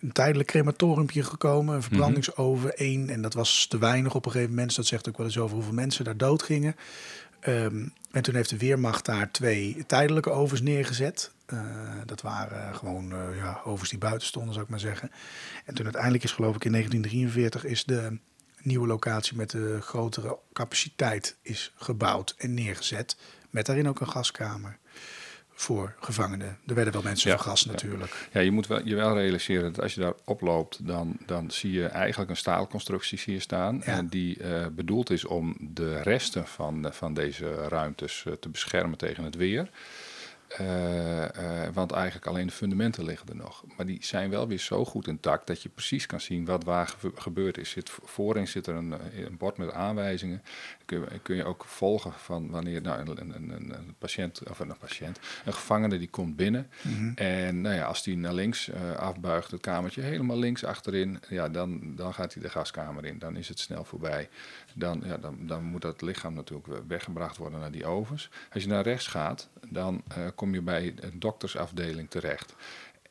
een tijdelijk crematoriumpje gekomen. Een verbrandingsoven, één. En dat was te weinig op een gegeven moment. Dus dat zegt ook wel eens over hoeveel mensen daar dood gingen. Ehm, en toen heeft de Weermacht daar twee tijdelijke ovens neergezet. Uh, dat waren gewoon uh, ja, ovens die buiten stonden, zou ik maar zeggen. En toen uiteindelijk is, geloof ik, in 1943 is de nieuwe locatie met de grotere capaciteit is gebouwd en neergezet. Met daarin ook een gaskamer voor gevangenen. Er werden wel mensen ja, vergast natuurlijk. Ja, je moet wel, je wel realiseren dat als je daar oploopt, dan, dan zie je eigenlijk een staalconstructie hier staan. En die uh, bedoeld is om de resten van, van deze ruimtes uh, te beschermen tegen het weer. Uh, uh, want eigenlijk alleen de fundamenten liggen er nog. Maar die zijn wel weer zo goed intact dat je precies kan zien wat waar gebeurd is. Zit, voorin zit er een, een bord met aanwijzingen. Kun je, kun je ook volgen van wanneer nou, een, een, een, patiënt, of een patiënt, een gevangene die komt binnen. Mm -hmm. En nou ja, als die naar links uh, afbuigt, het kamertje helemaal links achterin, ja, dan, dan gaat hij de gaskamer in. Dan is het snel voorbij. Dan, ja, dan, dan moet dat lichaam natuurlijk weggebracht worden naar die ovens. Als je naar rechts gaat, dan kom je bij een doktersafdeling terecht.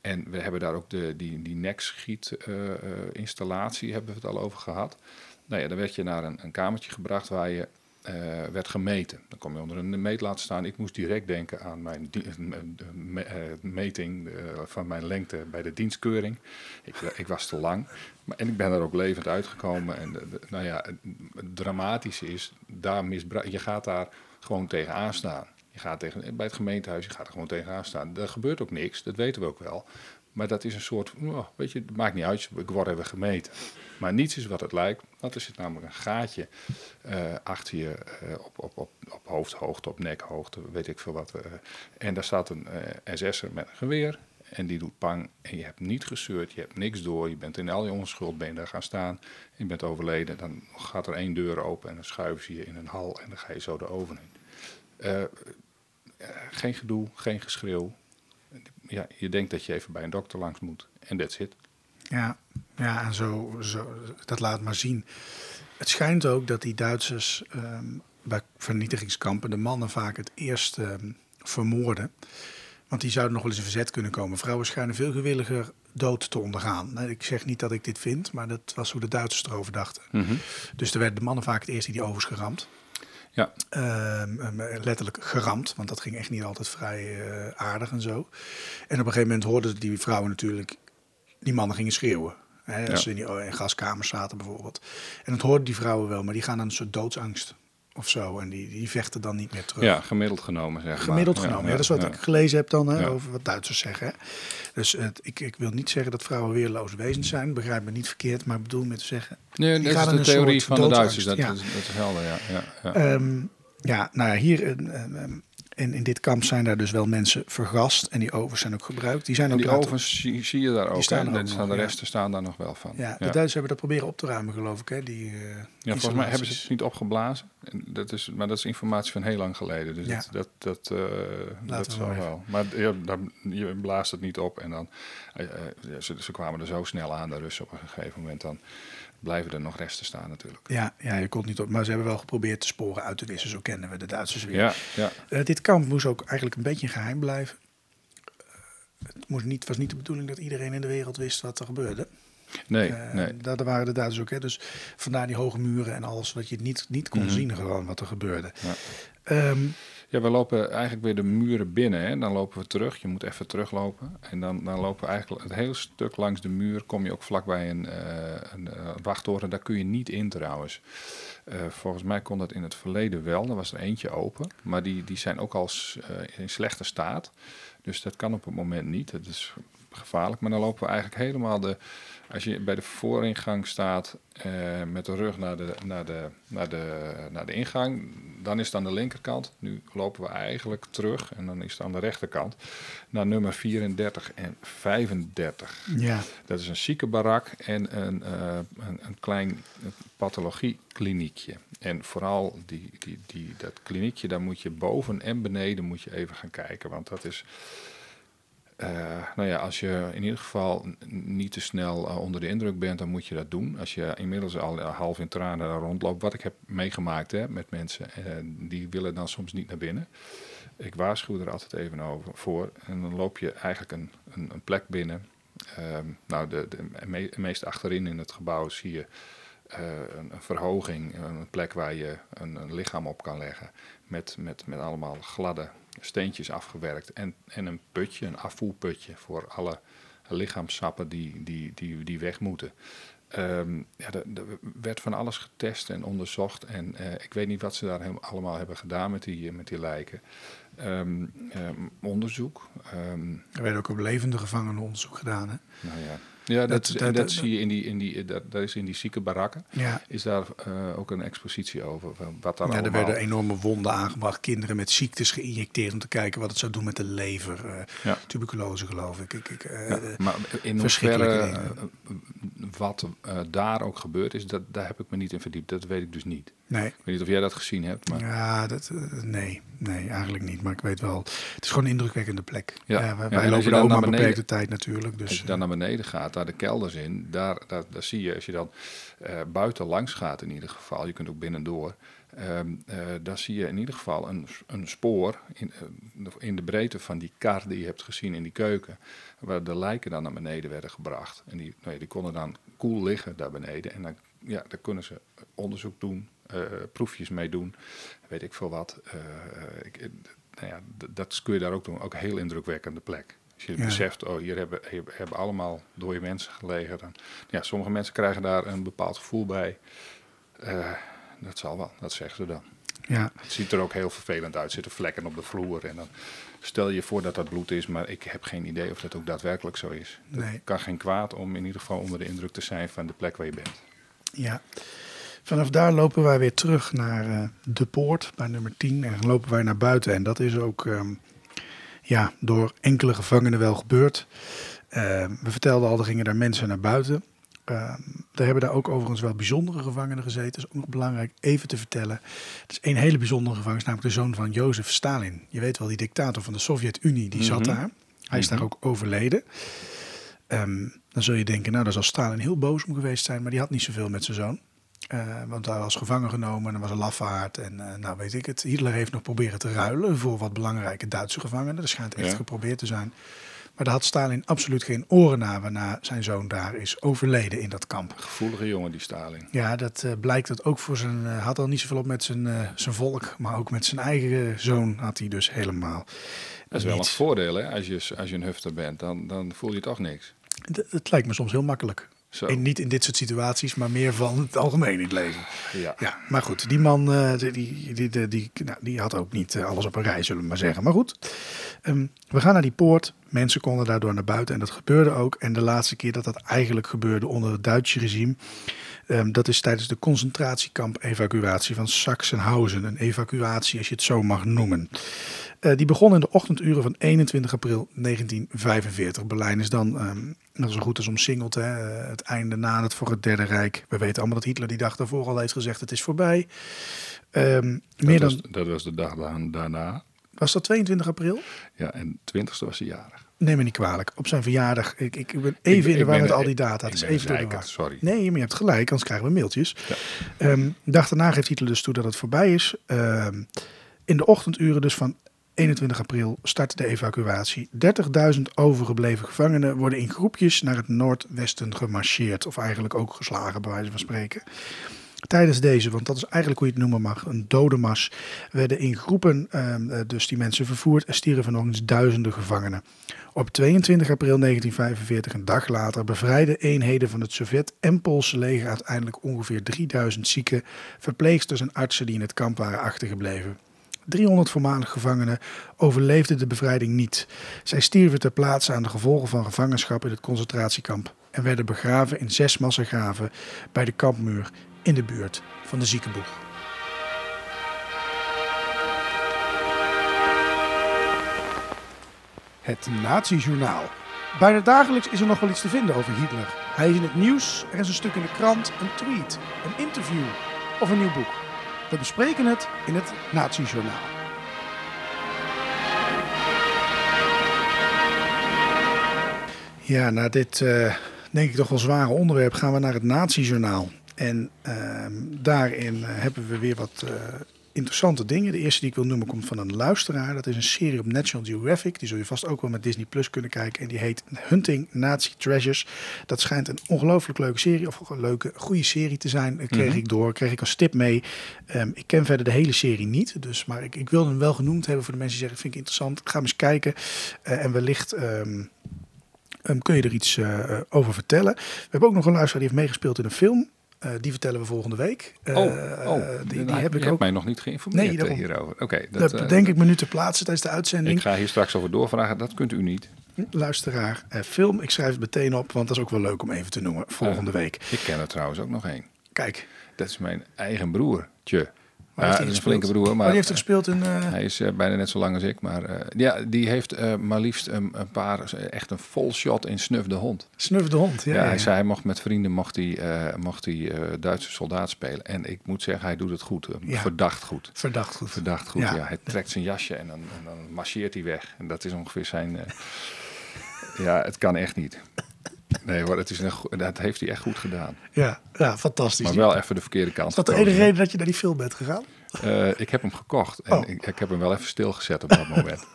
En we hebben daar ook de, die, die nekschiet-installatie, uh, hebben we het al over gehad. Nou ja, dan werd je naar een, een kamertje gebracht waar je uh, werd gemeten. Dan kom je onder een meetlaat staan. Ik moest direct denken aan mijn me, uh, meting van mijn lengte bij de dienstkeuring. Ik, ik, was te lang. Maar, en ik ben er ook levend uitgekomen. En nou ja, het dramatische is, daar je gaat daar gewoon tegenaan staan. Je gaat tegen, bij het gemeentehuis, je gaat er gewoon tegenaan staan. Er gebeurt ook niks, dat weten we ook wel. Maar dat is een soort, oh, weet je, het maakt niet uit, ik word even gemeten. Maar niets is wat het lijkt, want er zit namelijk een gaatje uh, achter je uh, op, op, op, op hoofdhoogte, op nekhoogte, weet ik veel wat. Uh, en daar staat een SS'er met een geweer en die doet pang. En je hebt niet gezeurd, je hebt niks door, je bent in al je onschuld, ben je daar gaan staan, je bent overleden. Dan gaat er één deur open en dan schuiven ze je in een hal en dan ga je zo de oven in. geen gedoe, geen geschreeuw, ja, je denkt dat je even bij een dokter langs moet. En that's it. Ja, ja en zo, zo, dat laat maar zien. Het schijnt ook dat die Duitsers um, bij vernietigingskampen de mannen vaak het eerst um, vermoorden. Want die zouden nog wel eens in verzet kunnen komen. Vrouwen schijnen veel gewilliger dood te ondergaan. Ik zeg niet dat ik dit vind, maar dat was hoe de Duitsers erover dachten. Mm -hmm. Dus er werden de mannen vaak het eerst die die overs geramd. Ja. Um, letterlijk geramd, want dat ging echt niet altijd vrij uh, aardig en zo. En op een gegeven moment hoorden die vrouwen natuurlijk, die mannen gingen schreeuwen. Hè, als ja. ze in, die, in gaskamers zaten bijvoorbeeld. En dat hoorden die vrouwen wel, maar die gaan dan een soort doodsangst of zo. En die, die vechten dan niet meer terug. Ja, gemiddeld genomen zeg maar. Gemiddeld genomen, ja, ja, dat is wat ik gelezen heb dan, hè, over wat Duitsers zeggen. Hè. Dus het, ik, ik wil niet zeggen dat vrouwen weerloze wezens zijn. Begrijp me niet verkeerd, maar ik bedoel met te zeggen... Nee, dat is de theorie van de Duitsers, dat, dat, is, dat is helder, ja. Ja, ja. Um, ja, nou ja, hier... Um, en in dit kamp zijn daar dus wel mensen vergast en die ovens zijn ook gebruikt. Die, zijn ook die ovens zie, zie, je daar ook. Die staan, er ook staan nog, de resten ja. staan daar nog wel van. Ja, de ja. Duitsers hebben dat proberen op te ruimen, geloof ik. Hè? Die, uh, ja, volgens mij hebben ze het niet opgeblazen. En dat is, maar dat is informatie van heel lang geleden. Dus ja. dat, dat, dat, uh, dat zal wel. Maar ja, dan, je blaast het niet op en dan... Uh, ze, ze kwamen er zo snel aan, de Russen op een gegeven moment dan blijven er nog resten staan natuurlijk. Ja, ja, je kon niet op, maar ze hebben wel geprobeerd de sporen uit te wissen. Zo kennen we de Duitsers weer. Ja, ja. Uh, dit kamp moest ook eigenlijk een beetje geheim blijven. Uh, het moest niet, was niet de bedoeling dat iedereen in de wereld wist wat er gebeurde. Nee, uh, nee. Daar waren de Duitsers ook. Hè. Dus vandaar die hoge muren en alles, wat je niet, niet kon mm -hmm. zien gewoon wat er gebeurde. Ja. Um, ja, we lopen eigenlijk weer de muren binnen. Hè. Dan lopen we terug. Je moet even teruglopen. En dan, dan lopen we eigenlijk het hele stuk langs de muur. Kom je ook vlakbij een, uh, een uh, wachttoren. Daar kun je niet in trouwens. Uh, volgens mij kon dat in het verleden wel. Er was er eentje open. Maar die, die zijn ook al in slechte staat. Dus dat kan op het moment niet. Dat is gevaarlijk. Maar dan lopen we eigenlijk helemaal de. Als je bij de vooringang staat uh, met de rug naar de, naar, de, naar, de, naar de ingang, dan is het aan de linkerkant. Nu lopen we eigenlijk terug en dan is het aan de rechterkant naar nummer 34 en 35. Ja. Dat is een ziekenbarak en een, uh, een, een klein pathologiekliniekje. En vooral die, die, die, dat kliniekje, daar moet je boven en beneden moet je even gaan kijken, want dat is nou ja, als je in ieder geval niet te snel uh, onder de indruk bent, dan moet je dat doen. Als je inmiddels al uh, half in tranen rondloopt, wat ik heb meegemaakt hè, met mensen, die willen dan soms niet naar binnen. Ik waarschuw er altijd even over voor. En dan loop je eigenlijk een, een, een plek binnen. nou, de, de me, meest achterin in het gebouw zie je eh, een, een verhoging, een plek waar je een, een lichaam op kan leggen. Met, met, met allemaal gladde steentjes afgewerkt. En, en een putje, een afvoerputje voor alle lichaamssappen die, die, die, die weg moeten. Ehm, ja, er, er werd van alles getest en onderzocht. En eh, ik weet niet wat ze daar helemaal allemaal hebben gedaan met die, met die lijken. Ehm, ehm, onderzoek. Er werd ook op levende gevangenen onderzoek gedaan. Hè? nou ja, ja dat, Dat- dat, zie je in die, in die, dat, dat is in die zieke barakken. Ja. Is daar eh, ook een expositie over? Wat daar Ja, er werden enorme wonden aangebracht, kinderen met ziektes geïnjecteerd om te kijken wat het zou doen met de lever. eh, Ja. Tuberculose geloof ik. ik, ik eh, Ja, maar in hoeverre wat daar ook gebeurd is, dat, daar heb ik me niet in verdiept. Dat weet ik dus niet. Nee. Ik weet niet of jij dat gezien hebt, maar Ja, dat, eh, nee, nee, eigenlijk niet. Maar ik weet wel, het is gewoon een indrukwekkende plek. Ja. Wij lopen dan daar ook naar maar beneden- beperkte tijd natuurlijk. Dus, als je eh, dan naar beneden gaat, daar de kelders in, daar, daar, daar zie je, als je dan eh, buiten langs gaat in ieder geval, je kunt ook binnendoor, ehm eh, daar zie je in ieder geval een, een spoor in, eh, in de breedte van die kar die je hebt gezien in die keuken, waar de lijken dan naar beneden werden gebracht. En die, nou ja, die konden dan koel liggen daar beneden en dan, ja, daar kunnen ze onderzoek doen, eh, proefjes mee doen, weet ik veel wat. Eh, eh, ik, eh, nou ja, dat kun je daar ook doen, ook een heel indrukwekkende plek. Als je Ja. beseft, oh, hier hebben, hier hebben allemaal dode mensen gelegen. Dan, ja, sommige mensen krijgen daar een bepaald gevoel bij. Eh, dat zal wel, dat zeggen ze dan. ja, Het ziet er ook heel vervelend uit. Er zitten vlekken op de vloer. En dan stel je voor dat dat bloed is, maar ik heb geen idee of dat ook daadwerkelijk zo is. Het Nee. kan geen kwaad om in ieder geval onder de indruk te zijn van de plek waar je bent. ja. Vanaf daar lopen wij weer terug naar eh, de poort bij nummer 10 en lopen wij naar buiten. En dat is ook ehm, ja, door enkele gevangenen wel gebeurd. Ehm, we vertelden al, er gingen daar mensen naar buiten. Er hebben daar ook overigens wel bijzondere gevangenen gezeten. Dat is ook nog belangrijk even te vertellen. Het is één hele bijzondere gevangenis, namelijk de zoon van Jozef Stalin. Je weet wel, die dictator van de Sovjet-Unie, die zat Mhm. daar. Hij is daar ook overleden. Dan zul je denken, nou, daar zal Stalin heel boos om geweest zijn, maar die had niet zoveel met zijn zoon. Eh, want hij was gevangen genomen en was een lafaard. En eh, nou weet ik het. Hitler heeft nog proberen te ruilen voor wat belangrijke Duitse gevangenen. Dat schijnt echt Ja. geprobeerd te zijn. Maar daar had Stalin absoluut geen oren naar waarna zijn zoon daar is overleden in dat kamp. Gevoelige jongen, die Stalin. Ja, dat eh, blijkt dat ook voor zijn. had al niet zoveel op met zijn, zijn volk, maar ook met zijn eigen zoon had hij dus helemaal. Dat is wel een voordeel, hè? Als je, als je een hufter bent, dan, dan voel je toch niks. D- Het lijkt me soms heel makkelijk. Zo. En niet in dit soort situaties, maar meer van het algemeen in het leven. Ja. Ja, maar goed, die man eh, die, die, die, die, die, nou, die had ook niet eh, alles op een rij, zullen we maar zeggen. Maar goed, ehm, we gaan naar die poort. Mensen konden daardoor naar buiten en dat gebeurde ook. En de laatste keer dat dat eigenlijk gebeurde onder het Duitse regime, ehm, dat is tijdens de concentratiekamp-evacuatie van Sachsenhausen. Een evacuatie, als je het zo mag noemen. Eh, die begon in de ochtenduren van 21 april 1945. Berlijn is dan, ehm, dat is zo goed als omsingeld, hè, het einde nadert voor het Derde Rijk. We weten allemaal dat Hitler die dag daarvoor al heeft gezegd het is voorbij. Ehm, meer dat, dan, was, dat was de dag daarna. was dat 22 april? Ja, en 20ste was hij jarig. Neem me niet kwalijk. Op zijn verjaardag. Ik, ik ben even in de war met al die data. Het is even door de sorry. Nee, maar je hebt gelijk, anders krijgen we mailtjes. Ja. Ehm, de dag daarna geeft Hitler dus toe dat het voorbij is. Ehm, in de ochtenduren dus van 21 april start de evacuatie. 30.000 overgebleven gevangenen worden in groepjes naar het noordwesten gemarcheerd. Of eigenlijk ook geslagen, bij wijze van spreken. Tijdens deze, want dat is eigenlijk hoe je het noemen mag, een dodenmars, werden in groepen ehm, eh, dus die mensen vervoerd en stierven nog eens duizenden gevangenen. Op 22 april 1945, een dag later, bevrijden eenheden van het Sovjet- en Poolse leger uiteindelijk ongeveer 3000 zieken, verpleegsters en artsen die in het kamp waren achtergebleven. 300 voormalige gevangenen overleefden de bevrijding niet. Zij stierven ter plaatse aan de gevolgen van gevangenschap in het concentratiekamp en werden begraven in zes massagraven bij de kampmuur in de buurt van de ziekenboeg. Het Nazi-journaal. Bijna dagelijks is er nog wel iets te vinden over Hitler. Hij is in het nieuws, er is een stuk in de krant, een tweet, een interview of een nieuw boek. We bespreken het in het Nazi-journaal. Ja, na dit eh, denk ik toch wel zware onderwerp gaan we naar het Nazi-journaal. En ehm, daarin hebben we weer wat eh, interessante dingen. De eerste die ik wil noemen komt van een luisteraar. Dat is een serie op National Geographic. Die zul je vast ook wel met Disney Plus kunnen kijken. En die heet Hunting Nazi Treasures. Dat schijnt een ongelooflijk leuke serie, of een leuke, goede serie te zijn. Eh, Kreeg ik door, kreeg ik als tip mee. Ehm, ik ken verder de hele serie niet, dus, maar ik, ik wilde hem wel genoemd hebben voor de mensen die zeggen, vind ik interessant. Ga hem eens kijken. Eh, en wellicht... ehm, ehm, kun je er iets eh, over vertellen? We hebben ook nog een luisteraar die heeft meegespeeld in een film. Eh, die vertellen we volgende week. Eh, Oh, oh die, die nou, heb ik ook. mij nog niet geïnformeerd Nee, daarom. hierover. Oké, dat, Dat bedenk ik me nu te plaatsen tijdens de uitzending. ik ga hier straks over doorvragen. Dat kunt u niet. Luisteraar, eh, film. Ik schrijf het meteen op, want dat is ook wel leuk om even te noemen volgende week. Ik ken er trouwens ook nog één. Kijk, Dat is mijn eigen broertje. Waar Ja, heeft dat hij is een gespeeld? flinke broer, Oh, die heeft er gespeeld in... eh, hij is eh, bijna net zo lang als ik. Maar eh, ja, die heeft eh, maar liefst een, een paar, eh, echt een vol shot in Snuf de Hond. Snuf de hond. Ja, Ja, ja, hij zei hij mocht met vrienden mocht hij, eh, mocht hij eh, Duitse soldaat spelen. En ik moet zeggen, hij doet het goed. eh. Verdacht goed. Verdacht goed. Verdacht goed, Ja. ja. Hij trekt zijn jasje en dan, en dan marcheert hij weg. En dat is ongeveer zijn... eh, (laughs) ja, het kan echt niet. Nee hoor, het is een, dat heeft hij echt goed gedaan. Ja, ja, fantastisch. Maar wel even de verkeerde kant Is dat de enige reden dat je naar die film bent gegaan? Eh, ik heb hem gekocht en Oh. ik, ik heb hem wel even stilgezet op dat moment.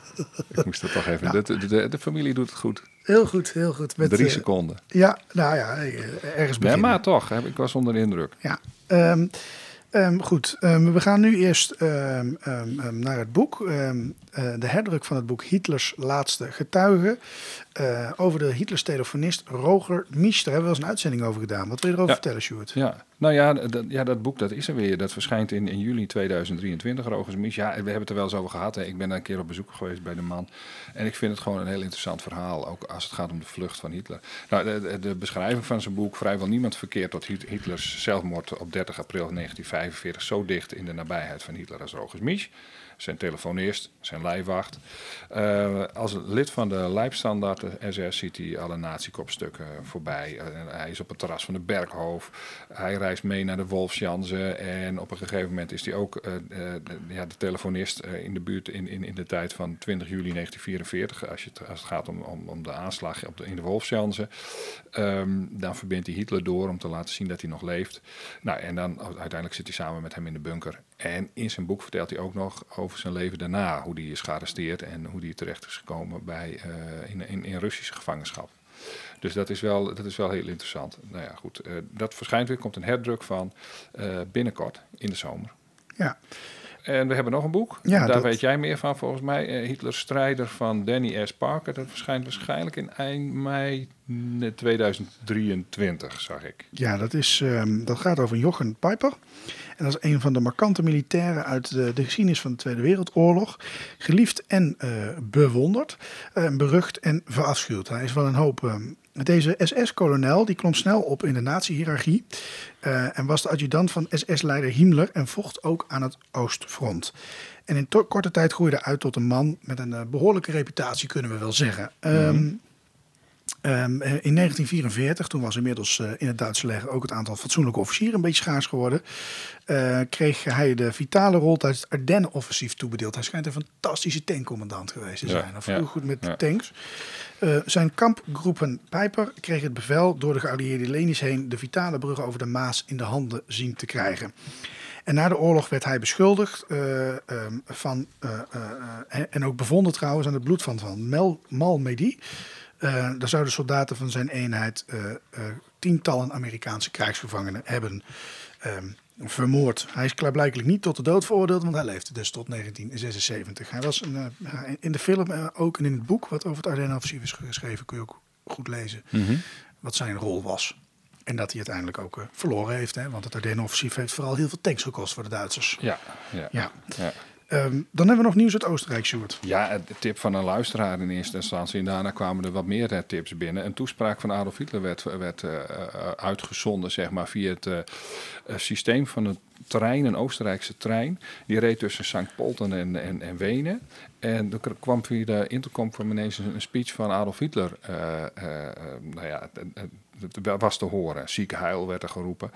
ik moest er toch even... De, de, de, de familie doet het goed. Heel goed, heel goed. Met, Drie eh, seconden. Ja, nou ja, eh, ergens beginnen. maar toch, heb- ik was onder de indruk. Ja, ehm, ehm, goed. Ehm, we gaan nu eerst naar het boek. De herdruk van het boek Hitlers laatste getuige. Eh, over de Hitlers telefonist Roger Mies. Daar hebben we wel eens een uitzending over gedaan. Wat wil je erover Ja. vertellen, Sjoerd? Ja, nou ja, dat, ja, dat boek dat is er weer. Dat verschijnt in, in juli 2023, Rogers Mies. Ja, we hebben het er wel eens over gehad. Hè. Ik ben daar een keer op bezoek geweest bij de man. En ik vind het gewoon een heel interessant verhaal. Ook als het gaat om de vlucht van Hitler. Nou, de, beschrijving van zijn boek, vrijwel niemand verkeert tot Hit- Hitlers zelfmoord op 30 april 1945 zo dicht in de nabijheid van Hitler als Rogers Mies. Zijn telefonist, zijn lijfwacht. Eh, als lid van de lijfstandaard, SS, ziet hij alle nazi-kopstukken voorbij. Eh, hij is op het terras van de Berghof. Hij reist mee naar de Wolfsjansen. En op een gegeven moment is hij ook eh, de, ja, de telefonist in de buurt in, in, in de tijd van 20 juli 1944. Als, je het, als het gaat om, om, om de aanslag op de, in de Wolfsjansen. Ehm, dan verbindt hij Hitler door om te laten zien dat hij nog leeft. Nou, en dan uiteindelijk zit hij samen met hem in de bunker. En in zijn boek vertelt hij ook nog over zijn leven daarna. Hoe hij is gearresteerd en hoe hij terecht is gekomen bij, eh, in, in, in Russische gevangenschap. Dus dat is wel, dat is wel heel interessant. Nou ja, goed. eh, dat verschijnt weer, komt een herdruk van eh, binnenkort in de zomer. Ja, En we hebben nog een boek. Ja, Daar dat- weet jij meer van volgens mij. Eh, Hitler Strijder van Danny S. Parker. Dat verschijnt waarschijnlijk in eind mei 2023, zag ik. ja dat, is, ehm, dat gaat over Jochen Piper. En dat is een van de markante militairen uit de, de geschiedenis van de Tweede Wereldoorlog. Geliefd en eh, bewonderd. eh, berucht en verafschuwd. Hij is wel een hoop... ehm, deze SS-kolonel die klom snel op in de nazi-hierarchie. eh, en was de adjudant van SS-leider Himmler en vocht ook aan het Oostfront. En in korte tijd groeide uit tot een man met een eh, behoorlijke reputatie, kunnen we wel zeggen. Ehm, eh, in 1944, toen was inmiddels eh, in het Duitse leger ook het aantal fatsoenlijke officieren een beetje schaars geworden, eh, kreeg hij de vitale rol tijdens het Ardennen-offensief toebedeeld. Hij schijnt een fantastische tankcommandant geweest te Ja, zijn. Hij vroeg ja, goed met ja. tanks. Zijn kampgroepen Pijper kreeg het bevel door de geallieerde linies heen de vitale brug over de Maas in de handen zien te krijgen. En na de oorlog werd hij beschuldigd eh, ehm, van, en ook bevonden trouwens aan het bloed van, van Mel, Malmedy. Eh daar zouden soldaten van zijn eenheid eh, eh, tientallen Amerikaanse krijgsgevangenen hebben ehm, vermoord. Hij is klaarblijkelijk niet tot de dood veroordeeld, want hij leefde dus tot 1976. Hij was een, in de film eh, ook en in het boek wat over het Ardennen-offensief is geschreven, kun je ook goed lezen wat zijn rol was. En dat hij uiteindelijk ook verloren heeft. Hè? Want het Ardennen-offensief heeft vooral heel veel tanks gekost voor de Duitsers. Ja, ja. Ja. ja. Ehm, dan hebben we nog nieuws uit Oostenrijk, Sjoerd. Ja, de tip van een luisteraar in eerste instantie. En daarna kwamen er wat meer eh, tips binnen. Een toespraak van Adolf Hitler werd, werd eh, eh, uitgezonden, zeg maar, via het eh, eh, systeem van een trein, een Oostenrijkse trein. Die reed tussen St. Polten en, en, en Wenen. En er kwam via de intercom kwam ineens een, speech van Adolf Hitler. eh, nou ja, dat was te horen. Zieke heil werd er geroepen.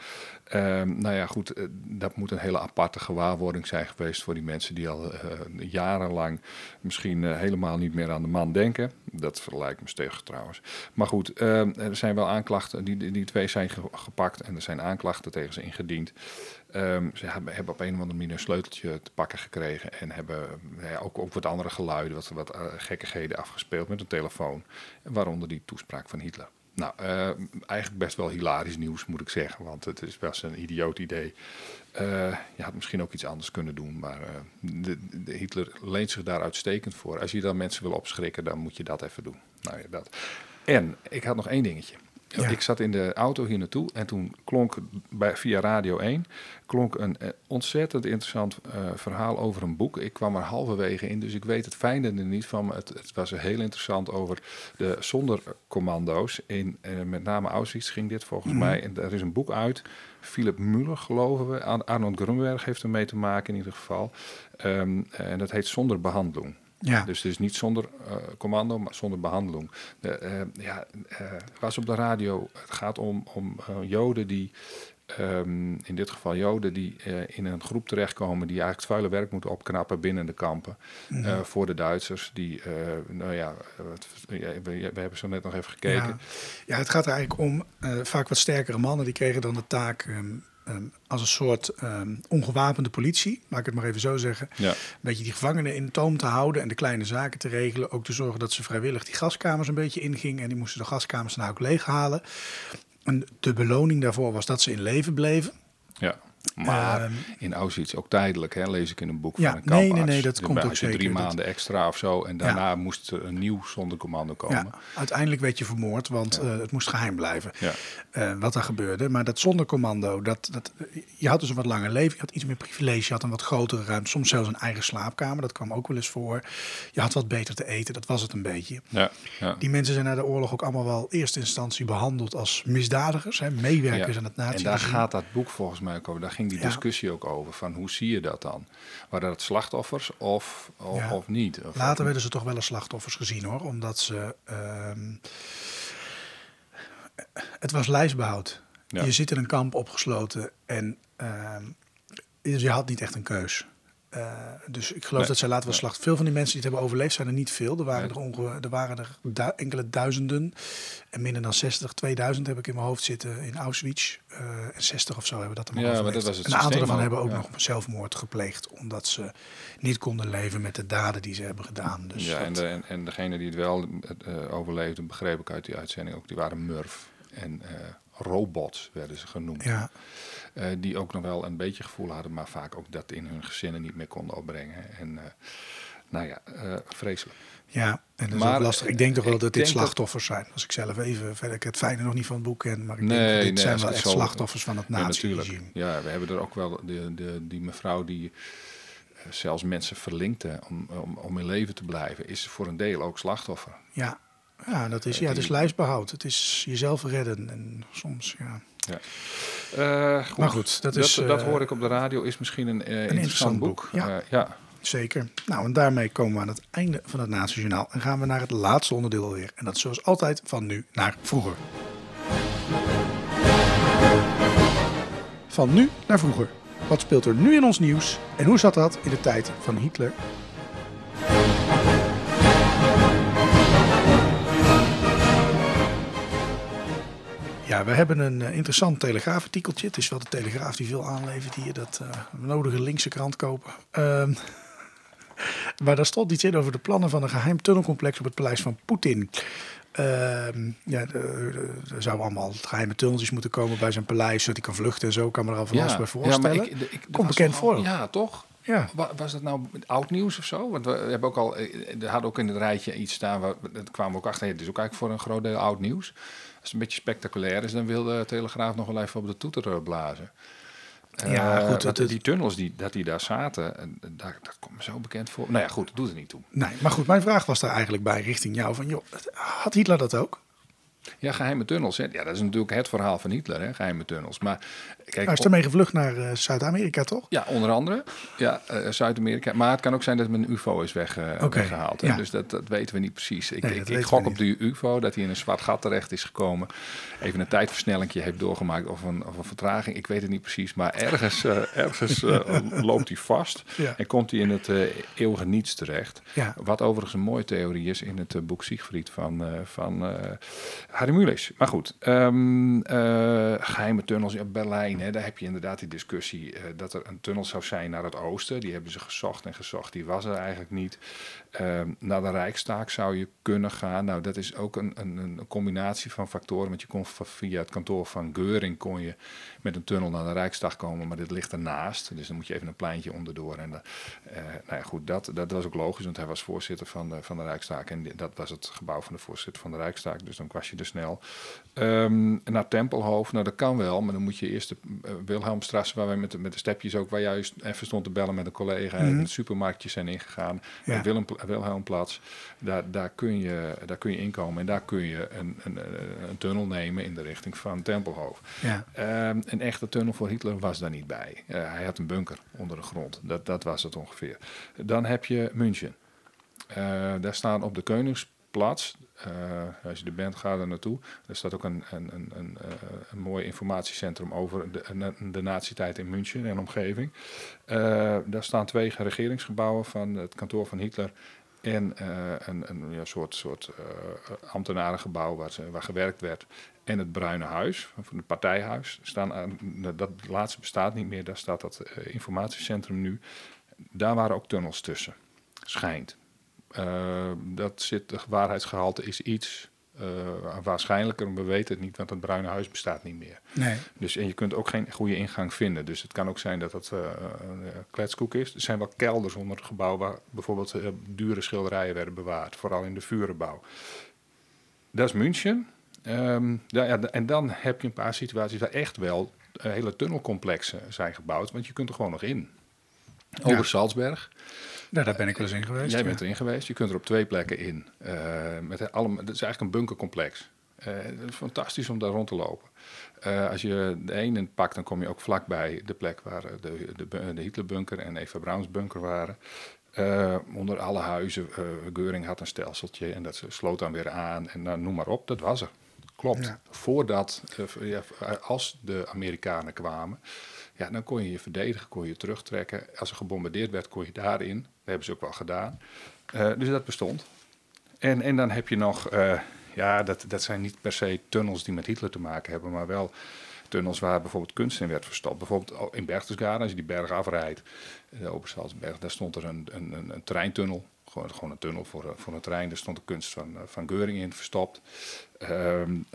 Ehm, nou ja, goed, dat moet een hele aparte gewaarwording zijn geweest voor die mensen die al jarenlang misschien helemaal niet meer aan de man denken. Dat lijkt me stevig trouwens. Maar goed, ehm, er zijn wel aanklachten, die, die twee zijn ge- gepakt en er zijn aanklachten tegen ze ingediend. Ehm, ze hebben, hebben op een of andere manier een sleuteltje te pakken gekregen en hebben nou ja, ook, ook wat andere geluiden, wat, wat eh, gekkigheden afgespeeld met een telefoon. Waaronder die toespraak van Hitler. Nou, eh, eigenlijk best wel hilarisch nieuws, moet ik zeggen. Want het is best een idioot idee. Eh, je had misschien ook iets anders kunnen doen. Maar eh, de Hitler leent zich daar uitstekend voor. Als je dan mensen wil opschrikken, dan moet je dat even doen. Nou ja, dat. En ik had nog één dingetje. Ja. Ik zat in de auto hier naartoe en toen klonk bij, via Radio 1 klonk een eh, ontzettend interessant eh, verhaal over een boek. Ik kwam er halverwege in, dus ik weet het fijne er niet van. Maar het, het was heel interessant over de zondercommando's. In eh, met name Auschwitz ging dit volgens mij. En er is een boek uit. Philip Muller, geloven we. Ar- Arnold Grunberg heeft ermee te maken in ieder geval. Ehm, en dat heet Zonder Behandeling. Ja. Dus het is niet zonder eh, commando, maar zonder behandeling. De, eh, ja, eh, was op de radio. Het gaat om, om Joden die, ehm, in dit geval Joden, die in een groep terechtkomen die eigenlijk het vuile werk moeten opknappen binnen de kampen. eh, voor de Duitsers. Die, nou ja, we, we hebben zo net nog even gekeken. Ja. ja, het gaat er eigenlijk om vaak wat sterkere mannen. Die kregen dan de taak ehm, ehm, als een soort ehm, ongewapende politie, laat ik het maar even zo zeggen. Ja. Een beetje die gevangenen in toom te houden en de kleine zaken te regelen. Ook te zorgen dat ze vrijwillig die gaskamers een beetje ingingen. En die moesten de gaskamers nou ook leeghalen. En de beloning daarvoor was dat ze in leven bleven. Ja. Maar Ehm, in Auschwitz ook tijdelijk, hè, lees ik in een boek Ja, van een nee, kamparts. nee, nee, dat Dus komt ook zeker. drie Dat- maanden extra of zo. En daarna moest er een nieuw zondercommando komen. Ja, uiteindelijk werd je vermoord, want eh, het moest geheim blijven. Ja. eh, wat er gebeurde. Maar dat zondercommando, dat, dat, je had dus een wat langer leven, je had iets meer privilege, je had een wat grotere ruimte, soms zelfs een eigen slaapkamer, dat kwam ook wel eens voor. Je had wat beter te eten, dat was het een beetje. Die mensen zijn na de oorlog ook allemaal wel eerste instantie behandeld als misdadigers, hè, meewerkers aan het En nazi daar gaat dat boek volgens mij ook over. Daar ging die Ja. discussie ook over. Van hoe zie je dat dan? Waren dat slachtoffers of, of, Ja. of niet? Of, Later werden ze toch wel als slachtoffers gezien hoor, omdat ze. ehm, het was lijstbehoud. Ja. Je zit in een kamp opgesloten en dus je had niet echt een keus. Eh, dus ik geloof Nee, dat zij later wel nee. slacht. Veel van die mensen die het hebben overleefd zijn er niet veel. Er waren Nee. er, er, waren er du- enkele duizenden. En minder dan 60, 2000 heb ik in mijn hoofd zitten in Auschwitz. Eh, en 60 of zo hebben dat er maar Ja, maar dat was het Een aantal daarvan hebben ook ja. nog zelfmoord gepleegd. Omdat ze niet konden leven met de daden die ze hebben gedaan. Dus ja, dat- en, de, en, en degene die het wel eh, overleefden, begreep ik uit die uitzending ook, die waren Murf. En robots werden ze genoemd. ja. Eh, die ook nog wel een beetje gevoel hadden, maar vaak ook dat in hun gezinnen niet meer konden opbrengen. En eh, nou ja, eh, vreselijk. Ja, en dat is Maar, ook lastig. Ik denk toch wel dat dit denk dat- slachtoffers zijn. Als ik zelf even, verder ik het fijne nog niet van het boek ken, maar ik denk Nee, dat dit nee, zijn wel echt zo- slachtoffers van het nazi-regime. Ja, we hebben er ook wel de, de, die mevrouw die zelfs mensen verlinkte om, om, om in leven te blijven, is voor een deel ook slachtoffer. Ja. ja, dat is, ja, het is lijfsbehoud. Het is jezelf redden en soms, ja. Ja. Eh, goed. Maar goed, dat is, dat, eh, hoor ik op de radio, is misschien een, eh, interessant, interessant boek. boek, ja. Ja. Zeker. Nou, en daarmee komen we aan het einde van het Nazi-journaal. En gaan we naar het laatste onderdeel alweer. En dat is zoals altijd van nu naar vroeger. Van nu naar vroeger. Wat speelt er nu in ons nieuws? En hoe zat dat in de tijd van Hitler? Ja, we hebben een eh, interessant telegraafartikeltje. Het is wel de telegraaf die veel aanlevert hier. Dat eh, we nodige linkse krant kopen. Ehm, (laughs) maar daar stond iets in over de plannen van een geheim tunnelcomplex op het paleis van Poetin. Ehm, ja, er- zouden allemaal geheime tunneltjes moeten komen bij zijn paleis, zodat hij kan vluchten en zo. kan me er al van alles bij voorstellen. maar ik, de- ik, Komt bekend al- voor. Ja, toch? Ja. Wa- Was dat nou oud nieuws of zo? Want we hebben ook al, eh, er had ook in het rijtje iets staan, waar, dat kwamen we ook achter. Het is ook eigenlijk voor een groot deel oud nieuws. Als het een beetje spectaculair is, dan wil de Telegraaf nog wel even op de toeter eh, blazen. Ja, Eh, goed, dat die tunnels die, dat die daar zaten, en daar, dat komt me zo bekend voor. Nou ja, goed, dat doet er niet toe. Nee, maar goed, mijn vraag was daar eigenlijk bij richting jou. Van, joh, had Hitler dat ook? Ja, geheime tunnels. Hè. Ja, dat is natuurlijk het verhaal van Hitler, hè, geheime tunnels. Maar kijk, Hij is ermee gevlucht naar eh, Zuid-Amerika, toch? Ja, onder andere. Ja, eh, Zuid-Amerika. Maar het kan ook zijn dat een UFO is weg, Oké, weggehaald. ja. Dus dat, dat weten we niet precies. Ik, Nee, ik, gok op die UFO dat hij in een zwart gat terecht is gekomen. Even een tijdversnelling heeft doorgemaakt of een, of een vertraging. Ik weet het niet precies. Maar ergens, ergens (laughs) loopt hij vast Ja. en komt hij in het eeuwige niets terecht. Ja. Wat overigens een mooie theorie is in het boek Siegfried van, van Harry Mulisch. Maar goed, ehm, eh, geheime tunnels in Berlijn. Daar heb je inderdaad die discussie eh, dat er een tunnel zou zijn naar het oosten. Die hebben ze gezocht en gezocht. Die was er eigenlijk niet. Ehm, naar de Rijkstaak zou je kunnen gaan. Nou, dat is ook een, een, een combinatie van factoren. Want je kon via het kantoor van Geuring kon je met een tunnel naar de Rijkstag komen. Maar dit ligt ernaast. Dus dan moet je even een pleintje onderdoor. En eh, nou ja, goed, dat, dat was ook logisch. Want hij was voorzitter van de, van de Rijkstaak. En dat was het gebouw van de voorzitter van de Rijkstaak. Dus dan was je er snel. Ehm, naar Tempelhoofd, nou dat kan wel. Maar dan moet je eerst de Wilhelmstrasse, waar wij met de, met de stepjes ook, waar juist even stond te bellen met een collega. En de supermarktjes zijn ingegaan. Ja. Willem, Wilhelmplatz, daar, daar, kun je, daar kun je inkomen. En daar kun je een, een, een, tunnel nemen in de richting van Tempelhoofd. Ja. Ehm, een echte tunnel voor Hitler was daar niet bij. Eh, hij had een bunker onder de grond. Dat, dat was het ongeveer. Dan heb je München. Eh, daar staan op de Koningsplatz, eh, als je er bent, ga er naartoe. Er staat ook een, een, een, een, eh, een mooi informatiecentrum over de, de, de nazi-tijd in München en omgeving. Eh, daar staan twee regeringsgebouwen van het kantoor van Hitler en eh, een, een ja, soort, soort eh, ambtenarengebouw waar, waar gewerkt werd. En het Bruine Huis, het partijhuis, staan aan, dat laatste bestaat niet meer. Daar staat dat eh, informatiecentrum nu. Daar waren ook tunnels tussen, schijnt. Uh, dat zit, de waarheidsgehalte is iets uh, waarschijnlijker, we weten het niet, want het Bruine Huis bestaat niet meer. Nee. Dus, en je kunt ook geen goede ingang vinden. Dus het kan ook zijn dat het uh, een kletskoek is. Er zijn wel kelders onder het gebouw waar bijvoorbeeld uh, dure schilderijen werden bewaard, vooral in de vurenbouw. Dat is München. Um, ja, ja, en dan heb je een paar situaties waar echt wel hele tunnelcomplexen zijn gebouwd, want je kunt er gewoon nog in. Over ja. Salzberg. Ja, daar ben ik wel eens in geweest. Jij ja. bent erin geweest. Je kunt er op twee plekken in. Uh, met het is eigenlijk een bunkercomplex. Uh, is fantastisch om daar rond te lopen. Uh, als je de ene pakt, dan kom je ook vlakbij de plek waar de, de, de Hitlerbunker en Eva Brauns bunker waren. Uh, onder alle huizen, Geuring had een stelseltje en dat sloot dan weer aan en nou, noem maar op, dat was er. Klopt. Ja. Voordat, ja, als de Amerikanen kwamen, ja, dan kon je je verdedigen, kon je terugtrekken. Als er gebombardeerd werd, kon je daarin. Dat hebben ze ook wel gedaan. Uh, dus dat bestond. En, en dan heb je nog, uh, ja, dat, dat zijn niet per se tunnels die met Hitler te maken hebben, maar wel tunnels waar bijvoorbeeld kunst in werd verstopt. Bijvoorbeeld in Berchtesgaden, als je die berg afrijdt, de Obersalzberg, daar stond er een, een, een, een treintunnel. Gewoon, gewoon een tunnel voor, voor een trein. Daar stond de kunst van, van Geuring in verstopt. Um,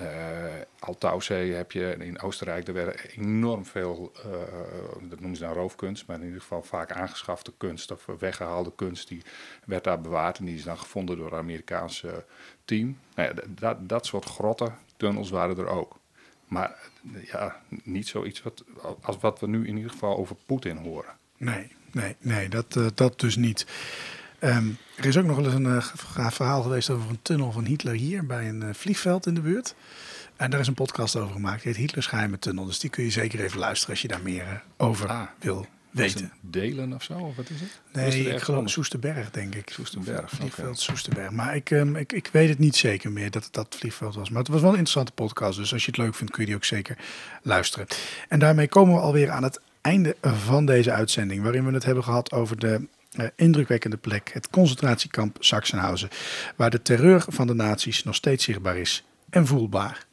heb je in Oostenrijk. Er werden enorm veel, dat noemen ze dan roofkunst, maar in ieder geval vaak aangeschafte kunst of weggehaalde kunst. Die werd daar bewaard en die is dan gevonden door het Amerikaanse team. Nou ja, dat, dat soort grotten, tunnels waren er ook. Maar ja, niet zoiets wat, als wat we nu in ieder geval over Poetin horen. Nee, nee, nee, dat, dat dus niet. Um, er is ook nog wel eens een uh, verhaal geweest over een tunnel van Hitler hier bij een uh, vliegveld in de buurt. En daar is een podcast over gemaakt. Die heet Hitlers geheime tunnel. Dus die kun je zeker even luisteren als je daar meer uh, over ah, wil weten. Delen of zo? Of wat is het? Nee, is het ik geloof Soesterberg, denk ik. Soesterberg. Vliegveld okay. Soesterberg. Maar ik, um, ik, ik weet het niet zeker meer dat het dat vliegveld was. Maar het was wel een interessante podcast. Dus als je het leuk vindt, kun je die ook zeker luisteren. En daarmee komen we alweer aan het einde van deze uitzending. Waarin we het hebben gehad over de uh, indrukwekkende plek, het concentratiekamp Sachsenhausen, waar de terreur van de nazi's nog steeds zichtbaar is en voelbaar.